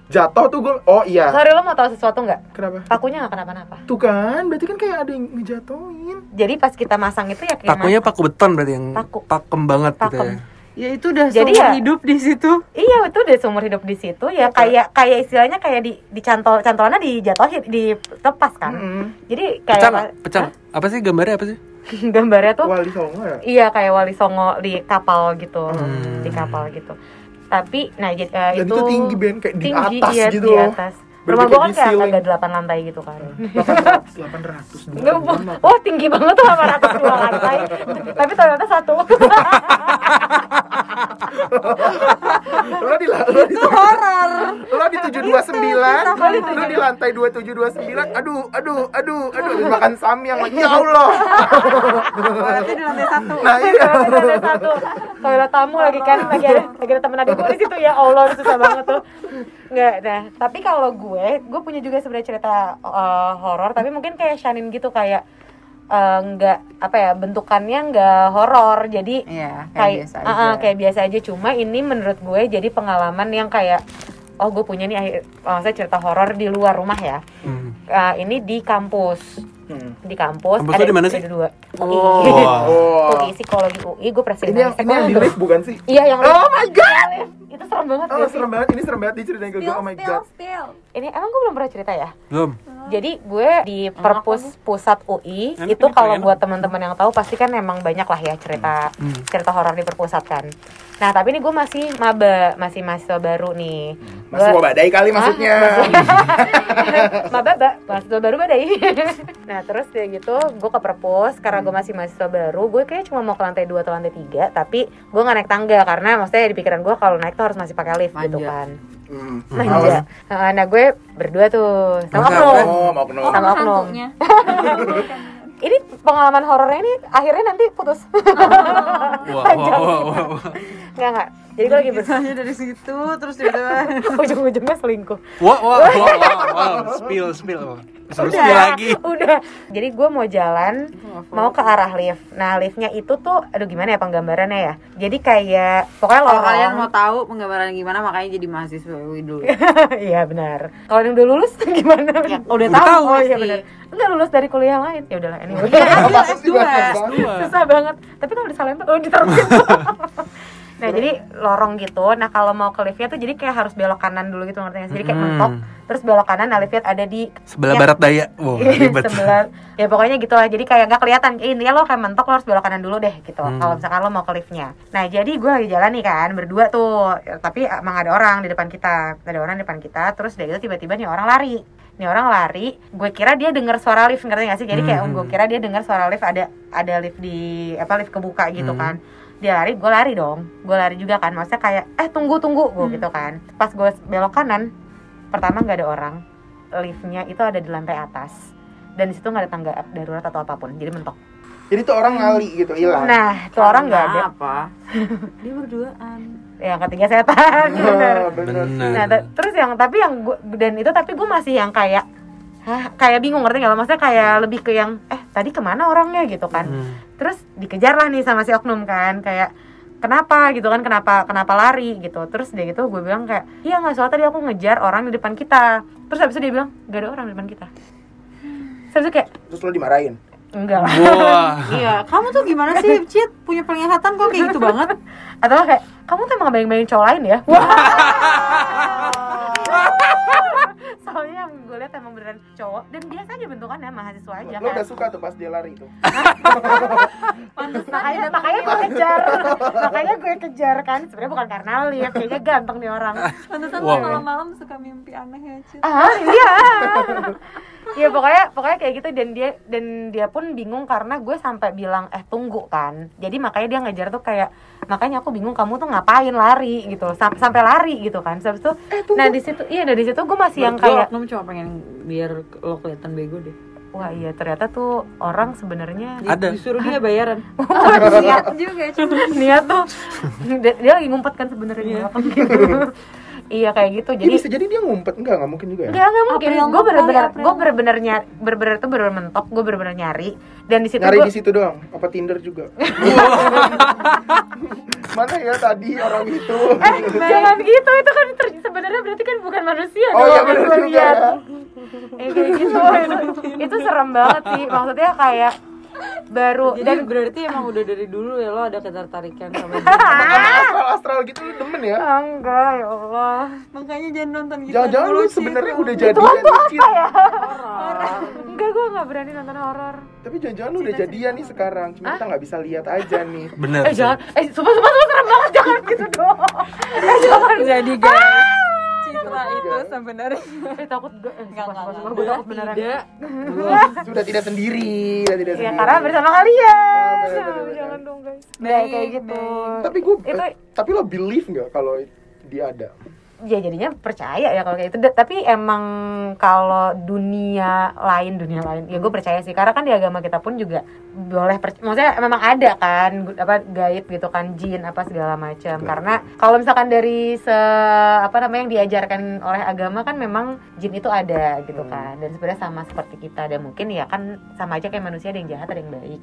jatuh tuh gue oh iya. Sorry lo mau tahu sesuatu nggak? Kenapa? Pakunya nggak kenapa-napa. Tuh kan berarti kan kayak ada yang ngejatuhin. Jadi pas kita masang itu ya kayak pakunya masang. paku beton berarti yang Paku. pakem banget gitu Pakem. ya. Ya itu udah Jadi seumur ya- hidup di situ. Iya itu udah seumur hidup di situ ya. Kayak kayak istilahnya kayak di dicantol cantolannya dijatuhin dilepas kan. Mm-mm. jadi pecah kayak pecah nggak? apa sih gambarnya apa sih gambarnya tuh wali songo ya? Iya kayak wali songo di kapal gitu. Hmm. di kapal gitu. Tapi nah jadi eh, Dan itu itu tinggi, Ben, kayak di tinggi, atas iya, gitu. di atas. Rumah kayak kan di kayak agak delapan lantai gitu kan. 800 800 Enggak, wah tinggi banget tuh 800 dua lantai. Tapi ternyata satu lo di lo di horor lo di 729 lo di lantai 2729 aduh aduh aduh aduh makan samyang ya Allah. Berarti di lantai satu. Nah iya. satu. Toilet tamu lagi kan lagi ada lagi ada temen adik gue di situ ya Allah susah banget tuh. Nggak nah tapi kalau gue gue punya juga sebenarnya cerita eh, horor tapi mungkin kayak Shanin gitu kayak eh, nggak apa ya bentukannya nggak horor. Jadi iya kayak kayak biasa aja. ah, kayak biasa aja. Cuma ini menurut gue jadi pengalaman yang kayak oh gue punya nih akhir maksudnya cerita horor di luar rumah ya. Hmm. Eh, ini di kampus. Hmm. di kampus. Kampus lu di mana sih? ada dua. Oh. UI Oh. UI psikologi UI gue presiden ini yang ini yang di lift bukan sih? Iya yang oh my god itu serem banget oh serem banget. Ini serem banget. Diceritain ke gue oh my god. ini emang gue belum pernah cerita ya? Belum. Jadi gue di perpus pusat UI Enak itu kalau buat teman-teman yang tahu pasti kan emang banyak lah ya cerita Hmm. cerita horor di perpusat kan. Nah tapi ini gue masih maba masih mahasiswa baru nih. Masih mau badai kali maksudnya. Maba mahasiswa baru badai. Nah terus kayak gitu gue ke perpus karena gue masih mahasiswa baru. Gue kayak cuma mau ke lantai 2 atau lantai 3 tapi gue nggak naik tangga karena maksudnya di pikiran gue kalau naik tuh harus masih pakai lift gitu Manja. kan. Hmm. manja. Nah, nah gue berdua tuh sama oknum. Oh mau kenal sama oknum pengalaman horornya ini akhirnya nanti putus. Wah wah wah, wah, wah. nggak nggak. Jadi gue lagi ber Kisahnya dari situ terus tiba-tiba ujung-ujungnya selingkuh. Wah wah wah wah, wah. spill spill. Suruh spill lagi. Udah. Jadi gue mau jalan mau ke arah lift. Nah liftnya itu tuh aduh gimana ya penggambarannya ya? Jadi kayak pokoknya kalau lorong. kalian mau tahu penggambaran gimana makanya jadi mahasiswa dulu. Iya benar. Kalau yang udah lulus gimana? Ya, udah Udah tahu tahu oh iya benar enggak lulus dari kuliah lain ya udahlah anyway Ya, ambil Pasti S2 banget. susah banget tapi kalau disalahin tuh oh diterusin Nah jadi lorong gitu. Nah kalau mau ke liftnya tuh jadi kayak harus belok kanan dulu gitu ngerti nggak sih? Jadi kayak Hmm. mentok, terus belok kanan. Nah liftnya ada di Sebelah ya, barat daya. Wow, ribet. sebelah. Ya pokoknya gitu lah. Jadi kayak nggak kelihatan. Eh, Intinya lo kayak mentok lo harus belok kanan dulu deh gitu. Hmm. Kalau misalkan lo mau ke liftnya. Nah jadi gue lagi jalan nih kan berdua tuh. Ya, Tapi emang ada orang di depan kita. Ada orang di depan kita. Terus dari itu tiba-tiba nih orang lari. Nih orang lari, gue kira dia dengar suara lift ngerti gak sih? Jadi kayak Hmm. gue kira dia dengar suara lift ada ada lift di apa lift kebuka gitu Hmm. kan dia lari gue lari dong gue lari juga kan maksudnya kayak eh tunggu tunggu gue gitu kan pas gue belok kanan pertama nggak ada orang liftnya itu ada di lantai atas dan di situ nggak ada tangga darurat atau apa pun jadi mentok Jadi tuh orang ngali gitu, hilang. nah itu orang nggak ada apa dia berduaan yang ketiga setan bener Oh, bener. Bener. nah te- terus yang tapi yang gua, dan itu tapi gue masih yang kayak Hah, kayak bingung ngerti nggak maksudnya kayak lebih ke yang eh tadi ke mana orangnya gitu kan Hmm. terus dikejar lah nih sama si oknum kan kayak kenapa gitu kan kenapa kenapa lari gitu terus dia gitu gue bilang kayak iya nggak soal tadi aku ngejar orang di depan kita terus habis itu dia bilang gak ada orang di depan kita terus kayak Terus lo dimarahin. Enggak. Lah Wah. iya kamu tuh gimana sih Cit punya penglihatan kok kayak gitu banget? Atau kayak kamu tuh emang bayang-bayang cowok lain ya? Wah. Soalnya yang gue lihat emang beneran cowok dan biasa aja bentukannya mahasiswa aja Lo kan. udah suka tuh pas dia lari itu. makanya makanya gue kejar. Makanya gue kejar kan. Sebenarnya bukan karena lihat kayaknya ganteng nih orang. Pantesan Wow. malam-malam suka mimpi aneh ya Cid. Ah iya ya pokoknya pokoknya kayak gitu. Dan dia dan dia pun bingung karena gue sampai bilang eh tunggu kan. Jadi makanya dia ngejar tuh kayak makanya aku bingung kamu tuh ngapain lari gitu. Sam- sampai lari gitu kan. Terus itu nah di situ iya dari situ gue masih yang Menurut kayak oknum cuma pengen biar lo kelihatan bego deh. Wah iya ternyata tuh orang sebenarnya Di- Ada. disuruh dia bayaran. Niat juga Cid niat tuh dia, dia lagi ngumpet kan sebenarnya. Gitu iya kayak gitu Jadi jadi bisa jadi dia ngumpet enggak? Enggak mungkin juga ya. Enggak, enggak mungkin. Gue bener-bener, gue bener-bener nyari, bener-bener tuh bener mentok, gue bener-bener nyari. Dan di situ Nyari gue, di situ doang. Apa Tinder juga? Mana ya tadi orang itu? eh jangan gitu, itu kan ter- sebenarnya berarti kan bukan manusia Oh, iya, bener gue juga ya. Eh kayak gitu, itu, itu serem banget sih. Maksudnya kayak baru jadi dan berarti emang udah dari dulu ya lo ada ketertarikan sama dia Emang astral-astral gitu lu demen ya? Ah, enggak ya Allah. Makanya jangan nonton gitu Jangan-jangan lu dulu, Cid. sebenarnya udah jadian nih, Cid. Enggak, gue nggak berani nonton horor. Tapi jangan-jangan lu udah jadian nih sekarang. Cuma kita nggak bisa lihat aja nih. Bener. Eh jangan, eh sumpah sumpah sumpah serem banget jangan gitu dong. Eh jangan. jadi guys Citra itu sebenarnya Eh takut gue, eh Enggak, enggak, enggak. gue takut beneran. tidak Sudah tidak sendiri, sudah tidak Ya sendiri. karena bersama kalian. Oh, bener, bener, bener. Jangan dong guys. Baik, kayak gitu. Tapi gue, Itu- tapi lo believe nggak kalau dia ada? Ya jadinya percaya ya kalau kayak. Da- Tapi emang kalau dunia lain, dunia lain, ya gue percaya sih. Karena kan di agama kita pun juga boleh percaya. Maksudnya memang ada kan apa gaib gitu kan jin apa segala macam. Karena kalau misalkan dari se apa namanya yang diajarkan oleh agama kan memang jin itu ada gitu Hmm. kan. Dan sebenarnya sama seperti kita dan mungkin ya kan sama aja kayak manusia ada yang jahat ada yang baik.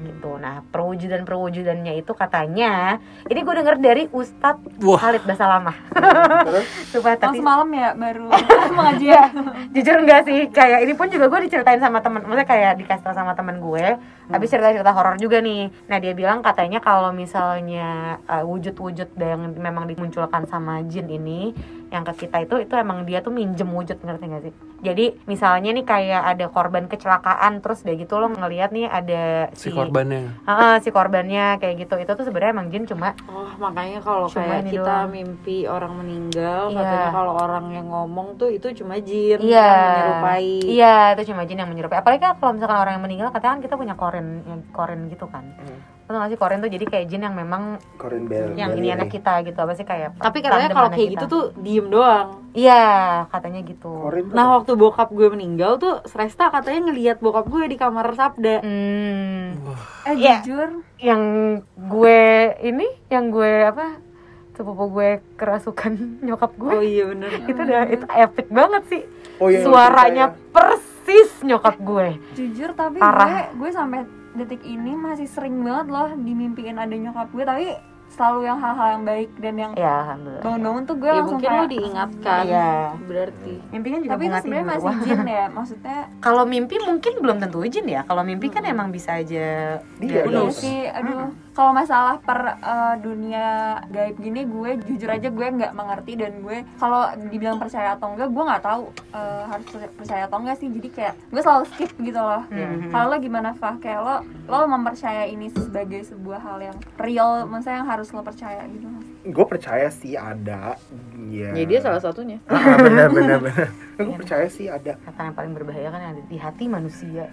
gitu. Nah, perwujudan perwujudannya itu katanya, ini gue denger dari Ustadz Wah. Khalid Basalamah. Terus? Sumpah, tapi malam ya baru pengajian jujur enggak sih, kayak ini pun juga gue diceritain sama temen, maksudnya kayak dikasih tau sama temen gue, habis cerita-cerita horor juga nih. Nah, dia bilang katanya kalau misalnya uh, wujud-wujud yang memang dimunculkan sama jin ini, yang ke kita itu itu emang dia tuh minjem wujud ngerti gak sih? Jadi misalnya nih kayak ada korban kecelakaan terus udah gitu lo ngelihat nih ada Si korbannya. Heeh, si korbannya kayak gitu itu tuh sebenarnya emang jin cuma Oh makanya kalau Cuma kayak kita doang. mimpi orang meninggal Iya. katanya kalau orang yang ngomong tuh itu cuma jin iya yang menyerupai iya itu cuma jin yang menyerupai apalagi kan kalau misalkan orang yang meninggal katanya kan kita punya koren yang koren gitu kan Hmm. Lo tau gak sih koren tuh jadi kayak jin yang memang Korean Bell. yang ini anak kita gitu apa sih kayak Tapi katanya kalau kayak kita. gitu tuh diem doang. iya katanya gitu Nah waktu bokap gue meninggal tuh Sresta katanya ngelihat bokap gue di kamar sabda. hmm, eh Iya. jujur yang gue ini yang gue apa sepupu gue kerasukan nyokap gue Oh iya bener. itu udah itu epic banget sih Oh, iya, suaranya ceritanya. Persis nyokap gue jujur tapi Parah. gue gue sampai detik ini masih sering banget loh dimimpiin ada nyokap gue tapi selalu yang hal-hal yang baik dan yang ya alhamdulillah bangun-bangun tuh gue Ya langsung mungkin lo kayak diingatkan. Iya. Berarti. mimpinya juga tapi itu sebenarnya masih jin ya maksudnya kalau mimpi mungkin belum tentu jin ya kalau mimpi kan emang bisa aja Dia iya sih aduh kalau masalah per eh, dunia gaib gini gue jujur aja gue nggak mengerti dan gue kalau dibilang percaya atau enggak gue nggak tahu eh, harus percaya- atau enggak sih jadi kayak gue selalu skip gitu loh Mhm. kalau lo gimana Fah kayak lo lo mempercaya ini sebagai sebuah hal yang real maksudnya yang harus lo percaya gitu gue percaya sih ada Iya. Ya dia salah satunya. Ah, bener bener bener gue percaya sih ada kata yang paling berbahaya kan yang ada di hati manusia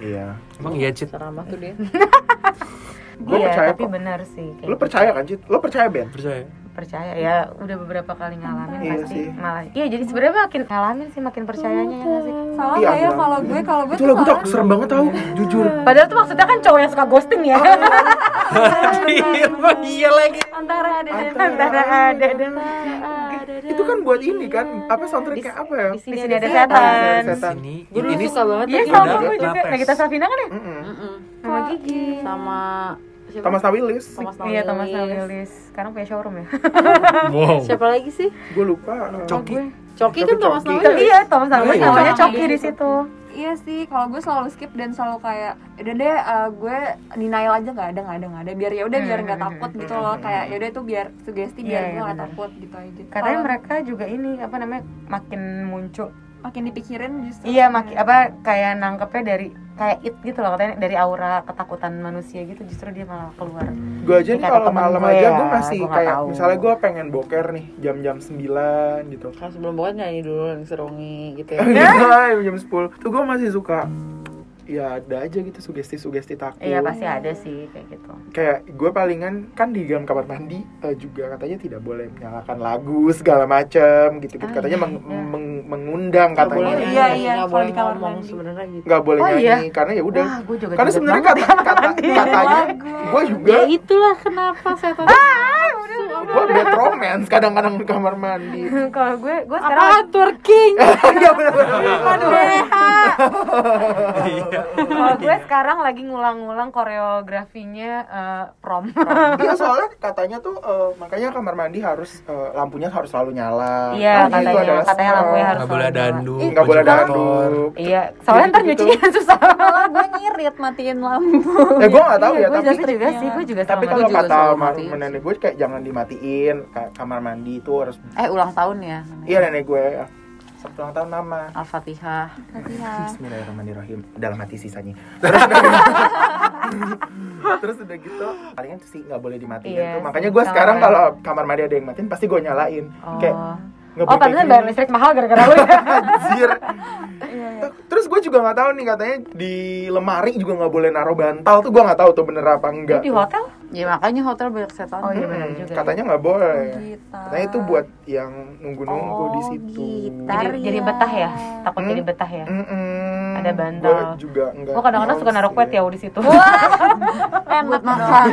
iya Emang iya Cit? Ceramah tuh dia. Gue iya percaya tapi kok. benar sih lo gitu. percaya kan Cit lo percaya Ben Percaya? Percaya. Ya udah beberapa kali ngalamin Iya pasti sih. malah. Iya jadi sebenarnya makin ngalamin sih makin percayanya ya nggak sih? Salah Iya, ya Bang. kalau gue kalau gue itu tuh lagu tak serem banget tau jujur. Padahal tuh maksudnya kan cowok yang suka ghosting ya. Iya lagi. antara ada dan antara ada dan itu kan buat ini kan apa soundtrack kayak apa ya? di sini ada setan. setan. Ini, Gue dulu ini suka banget iya tuh sama gue juga. Nagita Slavina kan ya? Sama Gigi. Sama siapa? Thomas Thomas iya Thomas. Nawilis sekarang punya showroom ya Wow. Siapa lagi sih? gue lupa Coki. Coki kan Thomas. Nawilis. iya Thomas Nawilis iya. namanya Coki. Coki di situ Iya sih, kalau gue selalu skip dan selalu kayak, udah deh, uh, gue denial aja nggak ada nggak ada nggak ada, biar ya udah biar nggak Hmm, takut gitu loh, kayak ya udah itu biar sugesti biar Iya, gue iya, nggak takut gitu aja. katanya mereka juga ini apa namanya makin muncul makin dipikirin justru. iya makin apa kayak nangkepnya dari kayak it gitu loh katanya dari aura ketakutan manusia gitu justru dia malah keluar gue aja nih kata kalau malam gue aja ya, gue masih gue nggak kayak tahu. misalnya gue pengen boker nih jam-jam 9 gitu Kan sebelum pokoknya nyanyi dulu yang serungi gitu ya. Iya, jam 10 tuh gue masih suka ya ada aja gitu sugesti-sugesti takut iya pasti ada sih kayak gitu kayak gue palingan kan di dalam kamar mandi eh, juga katanya tidak boleh menyalakan lagu segala macam gitu gitu Ah, katanya iya, meng- iya. meng- mengundang Nggak boleh katanya Iya, nyanyi, iya, nggak kalau boleh di kamar ngomong mandi. sebenarnya gitu. nggak boleh Oh, nyanyi iya? karena ya udah juga karena sebenarnya banget kata, kata, katanya gue juga Ya itulah kenapa saya tahu. Gue bad romance kadang-kadang di kamar mandi kalau gue gue sekarang Apaan twerking? Iya benar-benar kalau gue sekarang lagi ngulang-ngulang koreografinya eh, prom Iya soalnya katanya tuh eh, makanya kamar mandi harus eh, lampunya harus selalu nyala. iya itu katanya adalah katanya lampunya harus Nggak boleh ada selalu nyala. anduk. nggak boleh anduk. iya soalnya ntar Gitu-gitu. nyucinya susah Malah gue ngirit matiin lampu. Ya gue nggak tahu Iya, ya tapi juga sih gue juga tapi kalau kata matiin nenek gue kayak jangan dimatiin ka- kamar mandi itu harus Eh ulang tahun ya. iya nenek gue ya. Sabtu ulang tahun mama. Al-Fatihah. Fatihah. Bismillahirrahmanirrahim dalam hati sisanya. Terus udah gitu, terus udah gitu palingan tuh sih nggak boleh dimatiin Iya tuh. Makanya gue sekarang kayak- kalau kamar mandi ada yang matiin pasti gue nyalain. oh Kayak nggak oh kayak bayar listrik mahal gara-gara lu ya Anjir. Iya, iya. Terus gue juga nggak tahu nih katanya di lemari juga nggak boleh naruh bantal tuh gue nggak tahu tuh bener apa enggak. di hotel Ya makanya hotel banyak setan. Oh, iya. Hmm, benar juga. Katanya nggak boleh. Gitu. Katanya itu buat yang nunggu-nunggu di Oh, situ. gitu. jadi, Tar- jadi betah ya takut Hmm? jadi betah ya Mm-mm. Ada bantal. Gua juga enggak. gue kadang-kadang suka naruh kue ya di situ enak makan.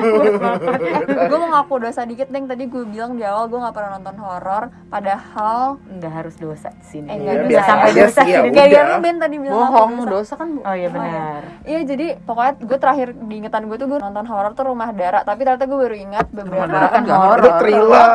gue mau ngaku dosa dikit neng tadi gue bilang di awal gue nggak pernah nonton horor, padahal nggak harus dosa di sini Eh, Iya, nggak biasa dosa. aja sih ya kayak yang Ben tadi bilang Bohong, aku dosa kan bu- oh iya benar Iya jadi pokoknya gue terakhir diingetan gue tuh gue nonton horor tuh Rumah Dara tapi ternyata gue baru ingat beberapa Dara kan horor. thriller.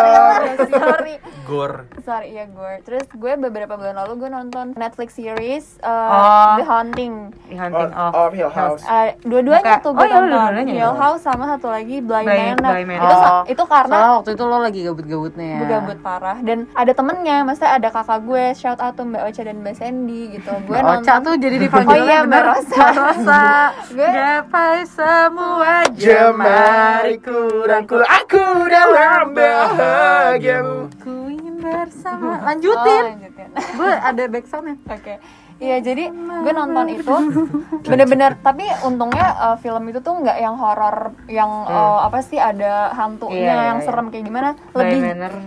Sorry, Gor. sorry iya gue. Terus gue beberapa bulan lalu gue nonton Netflix series uh, Oh. The Haunting. di hunting Oh, of oh, Hill House. Uh, dua-duanya Buka- tuh oh gue iya, nonton dua-duanya Hill ya? House sama satu lagi Blind, Blind- Manor. Blind Manor. Itu Oh. itu karena Soalnya waktu itu lo lagi gabut-gabutnya ya. gue gabut parah dan ada temennya, maksudnya ada kakak gue, shout out to Mbak Ocha dan Mbak Sandy gitu. Gue Mbak Ocha nonton tuh jadi dipanggil Oh iya Mbak Rosa. Rosa. gue Gapai semua Jemariku dan ku aku dalam bahagiamu. Ku ingin bersama. Oh, Lanjutin. lanjutin. Gue ada backsoundnya. Oke. Iya jadi gue nonton itu bener-bener tapi untungnya uh, film itu tuh nggak yang horor yang uh, apa sih ada hantunya Iya, iya, yang iya. serem kayak gimana lebih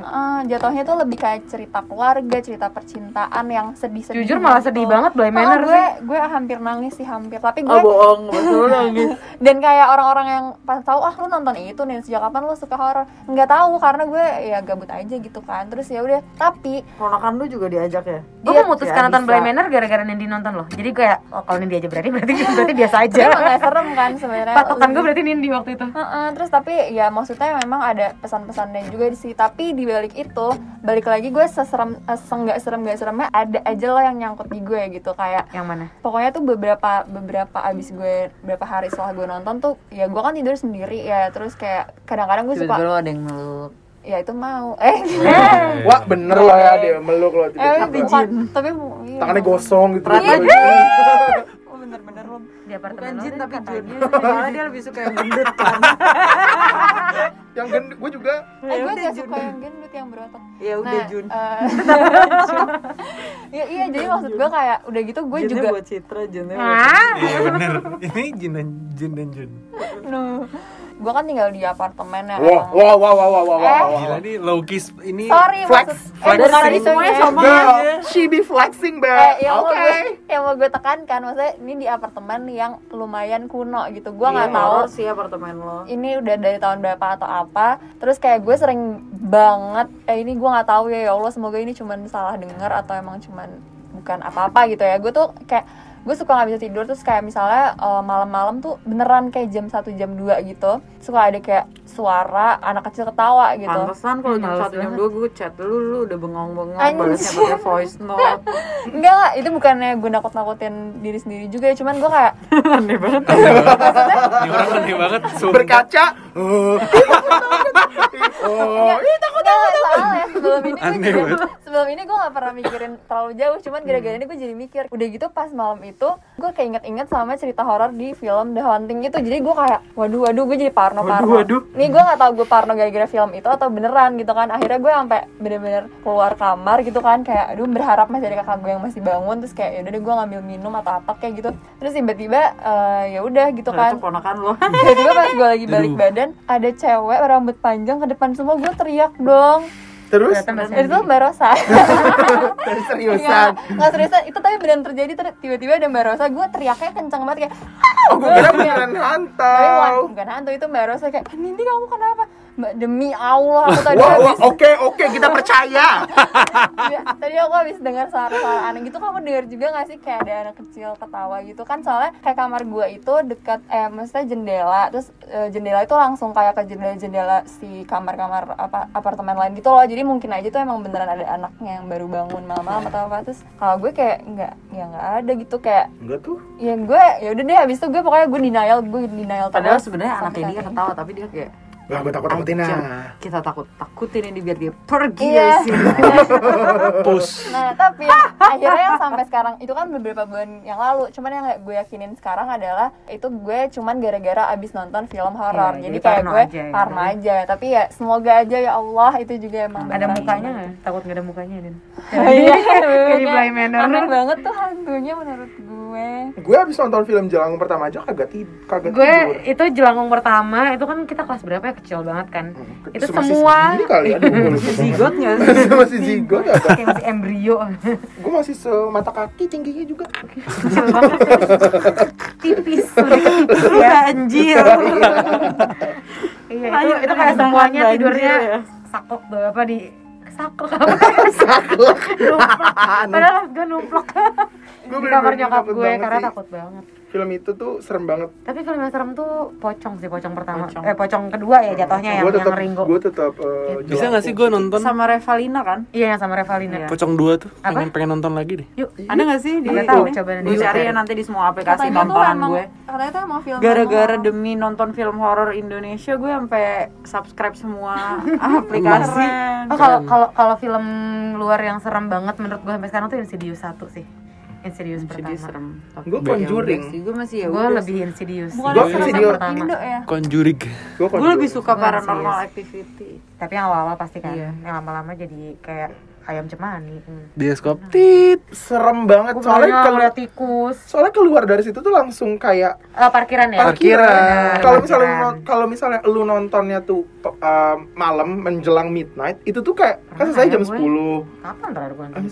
uh, jatuhnya tuh lebih kayak cerita keluarga cerita percintaan yang sedih-sedih jujur malah gitu. sedih banget Oh, Manor gue sih gue hampir nangis sih hampir tapi gue Oh bohong, betul nangis. dan kayak orang-orang yang pas tahu ah lu nonton itu nih sejak kapan lu suka horor nggak tahu karena gue ya gabut aja gitu kan terus ya udah tapi Ponakan lu juga diajak ya? gue Iya, memutuskan ya, nonton. Blind Manor gara-gara gara-gara Nindi nonton loh. Jadi kayak oh, kalau Nindi aja berarti berarti berarti biasa aja. Emang gak serem kan sebenarnya Patokan gue berarti Nindi waktu itu. Heeh, terus tapi ya maksudnya memang ada pesan-pesannya juga di sini tapi di balik itu balik lagi gue seserem eh, senggak serem gak seremnya ada aja lah yang nyangkut di gue gitu kayak Yang mana? pokoknya tuh beberapa beberapa abis gue beberapa hari setelah gue nonton tuh ya gue kan tidur sendiri ya terus kayak kadang-kadang gue tiba-tiba suka lo ada yang meluk ya itu mau. Eh. Wah bener lah ya dia meluk loh eh bukan tapi iya. Tangannya gosong gitu. oh bener-bener lo Di apartemen bukan jin kan tapi jun soalnya dia lebih suka yang gendut kan. Yang gendut gue juga. Eh gue gak Jun. suka yang gendut yang berotot. Ya udah jun. eh, ya iya jadi maksud gue kayak udah gitu gue juga buat Citra junnya buat Ah, Iya bener. Ini Jin dan Jin dan Jun. no. Gue kan tinggal di apartemen ya Wah, wah, wah, wah, wah, wah, wah, wah. Gila nih low kiss ini sorry Flex, maksud flex. eh, bukan semuanya ya. sama Girl, she be flexing, Eh, bro. yang mau Oke. gue yang mau gue tekankan maksudnya ini di apartemen yang lumayan kuno gitu gue nggak Iya, tahu sih apartemen lo ini udah dari tahun berapa atau apa terus kayak gue sering banget eh ini gue nggak tahu ya ya allah semoga ini cuman salah dengar atau emang cuman bukan apa-apa gitu ya gue tuh kayak gue suka nggak bisa tidur terus kayak misalnya eh, malam-malam tuh beneran kayak jam 1 jam 2 gitu. Suka ada kayak suara anak kecil ketawa gitu. Pantesan kalau jam satu jam dua gue chat lu lu udah bengong-bengong balasnya pakai voice note. Enggak lah itu bukannya gue nakut-nakutin diri sendiri juga ya cuman gue kayak aneh banget. Ini orang aneh banget. Berkaca. Oh, oh, ih, takut. Enggak, soalnya sebelum ini gue Aneh juga, banget. sebelum ini gue gak pernah mikirin terlalu jauh cuman gara-gara ini gue jadi mikir udah gitu pas malam itu gue kayak inget-inget sama cerita horor di film The Haunting gitu jadi gue kayak waduh waduh gue jadi parno parno Waduh, waduh. nih gue gak tau gue parno gara-gara film itu atau beneran gitu kan akhirnya gue sampai bener-bener keluar kamar gitu kan kayak aduh berharap masih ada kakak gue yang masih bangun terus kayak yaudah deh gue ngambil minum atau apa kayak gitu terus tiba-tiba eh, ya udah gitu kan itu ponakan lo tiba-tiba pas gue lagi balik Aduh. badan ada cewek rambut panjang ke depan semua gue teriak dong Terus itu. Mbak Rosa Iya, seriusan. nggak seriusan itu tapi beneran terjadi ter- tiba-tiba ada Mbak Rosa gue teriaknya kencang banget kayak Oh, gue kira beneran tapi hantu. bukan hantu itu Mbak Rosa kayak Nindi kamu kenapa Mbak demi Allah aku tadi wah, habis oke, oke, kita percaya. Iya, tadi aku habis dengar suara-suara aneh gitu kamu dengar juga gak sih kayak ada anak kecil ketawa gitu kan soalnya kayak kamar gua itu dekat eh maksudnya jendela terus eh, jendela itu langsung kayak ke jendela-jendela si kamar-kamar apa apartemen lain gitu loh jadi mungkin aja tuh emang beneran ada anaknya yang baru bangun malam-malam atau apa terus kalau gue kayak nggak ya nggak ada gitu kayak Enggak tuh. ya gue ya udah deh habis itu gue pokoknya gue denial gue denial padahal terus sebenarnya saat ini. ketawa tapi dia kayak Lah, gue takut takutin "Anjir, nah. kita takut takutin ini biar dia pergi Iya. dari sini Pus. Nah tapi akhirnya yang sampai sekarang itu kan beberapa bulan yang lalu Cuman yang gak gue yakinin sekarang adalah Itu gue cuman gara-gara abis nonton film horor Iya, Jadi jadi kayak parno gue aja ya. parno aja Tapi ya semoga aja ya Allah itu juga emang Ada mukanya nggak? Takut nggak ada mukanya, Din? Iya Blind Manor. Aneh banget tuh hantunya menurut gue Gue abis nonton film Jelangkung pertama aja kagak tidur, kagak gue tidur. itu jelangkung pertama itu kan kita kelas berapa ya kecil banget kan. Hmm, itu semua kali aduh. Lupa. zigot nggak sih? Masih zigot apa? Kayak masih embrio. Gue masih semata kaki tingginya juga. Tipis ya anjir. Iya. Itu Ayo, itu kayak semuanya tidurnya ya. sakok tuh apa di sakok apa numplok. Padahal gue numplok. Gue di kamar nyokap gue karena takut banget film itu tuh serem banget. Tapi film yang serem tuh pocong sih pocong pertama. Pocong. eh pocong kedua ya jatuhnya yang gue tetap yang ringo. gue tetap eh, Bisa gak sih gue nonton? Sama Revalina kan? Iya yang sama Revalina. Iya. Pocong 2 tuh? Apa? Pengen pengen nonton lagi deh. yuk. Ada nggak sih di Nggak tahu, coba nanti gue cari cari. ya nanti di semua aplikasi tontonan emang gue. Katanya tuh emang film gara-gara demi nonton film horor Indonesia gue sampai subscribe semua aplikasi. Oh kalau kalau kalau film luar yang serem banget menurut gue sampai sekarang tuh Insidious satu sih. Insidious jadi pertama. serem Gue ya Conjuring. gue masih ya Gue lebih. Insidious. Bukan Gua film Insidious. pertama. Indo ya Conjuring. gue gue lebih suka Gua paranormal activity Tapi yang awal-awal pasti kan. Iya. Yang lama-lama jadi kayak ayam cemani. Hmm. Bioskop tit. serem banget Gue soalnya kalau ngeliat tikus. soalnya keluar dari situ tuh langsung kayak Eh, parkiran ya? parkiran. Kalau misalnya kalau misalnya lu nontonnya tuh eh, malam menjelang midnight, itu tuh kayak kan Pernah selesai ya jam gue? 10. Kapan terakhir gue nonton?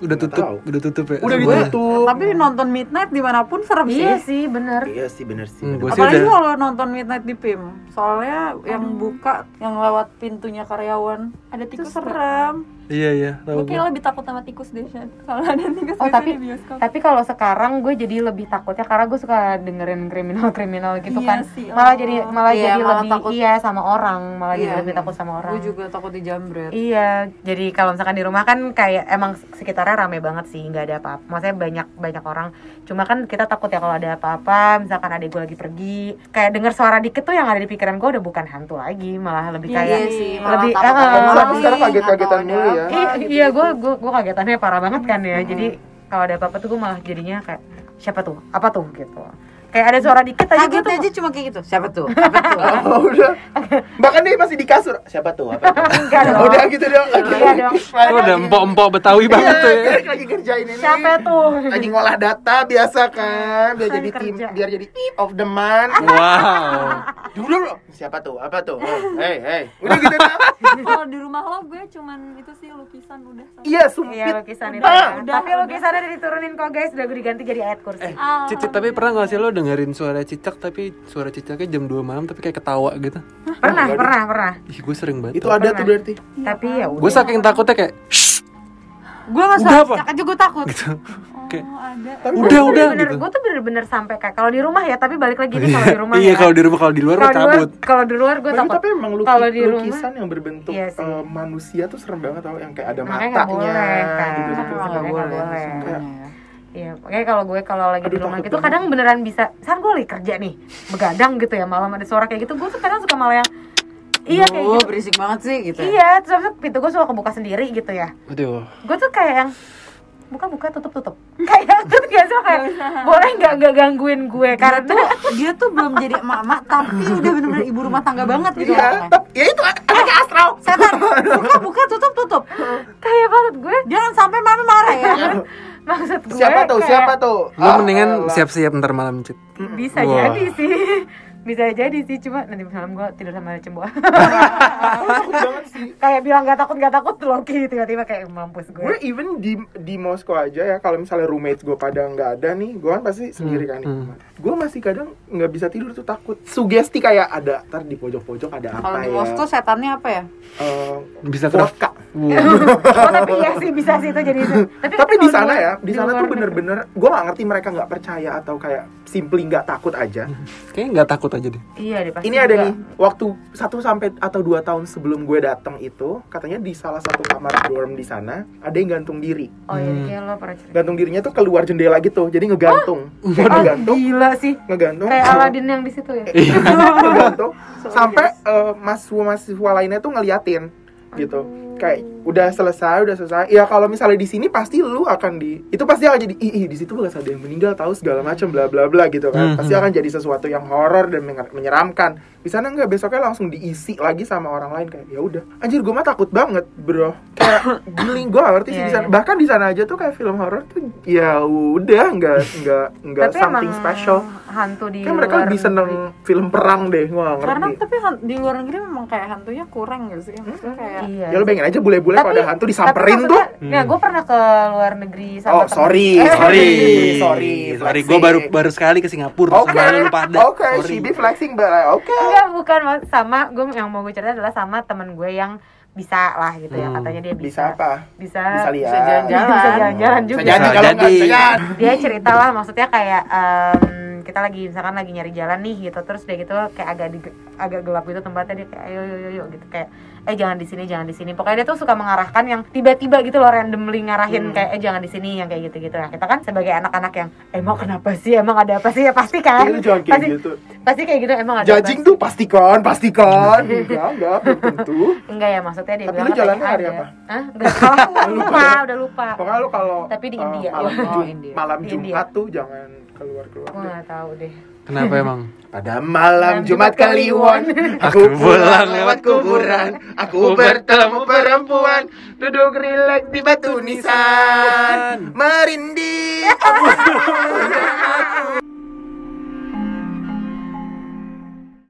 Udah Nggak tutup, tahu. udah tutup ya. Udah Gue- ditutup. tapi nonton midnight di mana pun serem Iya sih sih bener. Iya sih bener sih. Hmm, bener. apalagi udah- kalau nonton midnight di PIM soalnya yang buka yang lewat pintunya karyawan Ada itu tikus serem Iya iya, Gue kayak lebih takut sama tikus deh Shan Kalau ada tikus Oh tapi di bioskop tapi kalau sekarang gue jadi lebih takutnya karena gue suka dengerin kriminal-kriminal gitu Iya kan. sih, Malah oh. jadi malah Iya, jadi malah lebih takut. iya sama orang, malah jadi Iya. lebih takut sama orang. Gue juga takut dijambret. Iya, jadi kalau misalkan di rumah kan kayak emang sekitarnya rame banget sih, nggak ada apa-apa. Maksudnya banyak banyak orang. Cuma kan kita takut ya kalau ada apa-apa, misalkan adik gue lagi pergi, kayak dengar suara dikit tuh yang ada di pikiran gue udah bukan hantu lagi, malah lebih Iya, kayak Iya sih, malah lebih takut Tapi maling sekarang kaget-kagetan atau mulu ada ya. apa Iya, gitu. iya gue gue gue kagetannya parah banget kan ya. Jadi kalau ada apa-apa tuh gue malah jadinya kayak siapa tuh? Apa tuh gitu. Kayak ada suara dikit aja Kaget tuh. aja cuma kayak gitu. Siapa tuh? Apa tuh? Oh, udah. Bahkan dia masih di kasur. Siapa tuh? Apa tuh? Enggak dong. udah gitu dong. Lagi. Iya dong. Itu udah empok-empok Betawi banget tuh ya. Iya, lagi kerjain ini. Siapa tuh? Lagi ngolah data biasa kan, biar Lagi jadi tim, biar jadi tip of the month. Wow. Dulu dulu. Siapa tuh? Apa tuh? Hey, hey. Udah gitu. Kalau di rumah lo gue cuman itu sih lukisan udah Iya, Iya sumpit. lukisan itu. Tapi lukisannya udah diturunin kok guys, udah gue diganti jadi ayat kursi. Eh, tapi pernah gak sih lo dengerin suara cicak tapi suara cicaknya jam 2 malam tapi kayak ketawa gitu? pernah, pernah, pernah. Ih, gue sering banget. Itu ada tuh berarti. Tapi ya udah. Gue saking takutnya kayak "Shh, Gue nggak suara cicak aja gue takut. gitu. Kayak Oh ada Tapi udah udah bener-bener, gitu. gue tuh bener-bener sampai kayak kalau di rumah ya, tapi balik lagi nih kalau di rumah Iya, ya. kalau di rumah kalau di luar gue Kalau di luar, cabut. kalau di luar gue Tapi, takut. tapi emang luki- Kalau di rumah, lukisan yang berbentuk Iya sih. eh, manusia tuh serem banget tau yang kayak ada Makanya matanya boleh, kan. gitu gitu. Boleh. boleh. Ya. Iya, makanya kalau gue kalau lagi Aduh, di rumah gitu banget. kadang beneran bisa, kan gue lagi kerja nih, begadang gitu ya, malam ada suara kayak gitu, gue tuh kadang suka malah yang Iya kayak Duh, gitu. berisik banget sih gitu. ya. Iya, terus pintu gue suka kebuka sendiri gitu ya. Aduh. Gue tuh kayak yang buka buka tutup tutup kayak tuh biasa kayak boleh nggak nggak gangguin gue Karena karena tuh dia tuh belum jadi emak-emak tapi udah bener-bener ibu rumah tangga banget gitu Iya, tapi ya itu anaknya astral. Setan, buka buka tutup tutup. kayak banget gue Jangan sampai mama marah ya. maksud gue Siapa tuh? kayak Siapa tuh? Lo Ah, mendingan elah. siap-siap ntar malam, Cit. bisa jadi sih bisa jadi sih cuma nanti malam gue tidur sama cembua Takut banget sih. kayak bilang gak takut gak takut Loki tiba-tiba kayak mampus gue Gue even di di Moskow aja ya kalau misalnya roommates gue pada nggak ada nih, gue kan pasti sendiri kan. hmm. Gue masih kadang nggak bisa tidur tuh takut. Sugesti kayak ada ntar di pojok-pojok ada apa Kalau di ya? Moskow setannya apa ya? Eh, Bisa vodka. oh tapi iya sih bisa sih itu jadi tapi, Tapi di sana ya, di sana tuh bener-bener gue nggak ngerti mereka nggak percaya atau kayak simply nggak takut aja. Kayaknya nggak takut aja deh. iya deh pasti Ini ada juga. nih waktu satu sampai atau dua tahun sebelum gue datang itu katanya di salah satu kamar dorm di sana ada yang gantung diri. oh iya Hmm. kayak lo pernah cerita. Gantung dirinya tuh keluar jendela gitu, jadi ngegantung, oh ngegantung, gila sih. Ngegantung, kayak Aladin yang di situ ya? Ngegantung, sampai eh, mahasiswa mahasiswa lainnya tuh ngeliatin gitu. Kayak udah selesai, udah selesai. Ya kalau misalnya di sini pasti lu akan di itu pasti akan jadi ih, ih di situ bekas ada yang meninggal tahu segala macam bla bla bla gitu kan. Hmm, Pasti hmm. akan jadi sesuatu yang horor dan menyeramkan. Di sana enggak besoknya langsung diisi lagi sama orang lain kayak ya udah. Anjir gue mah takut banget, Bro. Kayak giling gue ngerti sih Iya, di sana. iya. Bahkan di sana aja tuh kayak film horor tuh ya udah enggak enggak enggak tapi something emang special. hantu di Kan mereka luar lebih seneng negeri. film perang deh, gue gak Karena ngerti. tapi di luar negeri memang kayak hantunya kurang gitu sih. Maksudnya kayak iya Ya lu bayangin aja bule-bule kalau ada hantu disamperin tapi tuh. maksudnya, ya gue pernah ke luar negeri sama Oh, temen- sorry, Eh, sorry, sorry, sorry. Gue baru baru sekali ke Singapura Oke, sama lu pada. oke, Sorry. she be flexing, but oke. Enggak, bukan sama gue yang mau gue cerita adalah sama temen gue yang bisa lah gitu ya Hmm. katanya dia Bisa bisa apa? bisa Bisa lihat. bisa jalan-jalan. bisa jalan-jalan juga Bisa jadi kalau jadi. jalan. dia cerita lah maksudnya kayak em, kita lagi misalkan lagi nyari jalan nih gitu terus dia gitu kayak agak di- agak gelap gitu tempatnya dia kayak ayo yo yo yo gitu kayak eh jangan di sini jangan di sini pokoknya dia tuh suka mengarahkan yang tiba-tiba gitu loh randomly ngarahin Hmm. kayak eh jangan di sini yang kayak gitu gitu nah kita kan sebagai anak-anak yang emang kenapa sih emang ada apa sih ya pasti kan Itu jangan kayak pasti, gitu. pasti kayak gitu emang ada Judging tuh pastikan, pastikan. Enggak, enggak, belum tentu. enggak ya maksudnya dia Tapi bilang lu jalannya katanya hari ada. apa? Hah? Udah lupa, lupa, udah lupa. Pokoknya lu kalau Tapi di uh, India. malam, Oh, India. malam Jumat tuh jangan keluar-keluar. Gue nggak tahu deh. Kenapa emang? Pada malam Jumat Kliwon Aku pulang lewat kuburan. Aku bertemu perempuan. Duduk rileks di batu nisan. Merinding Aku, aku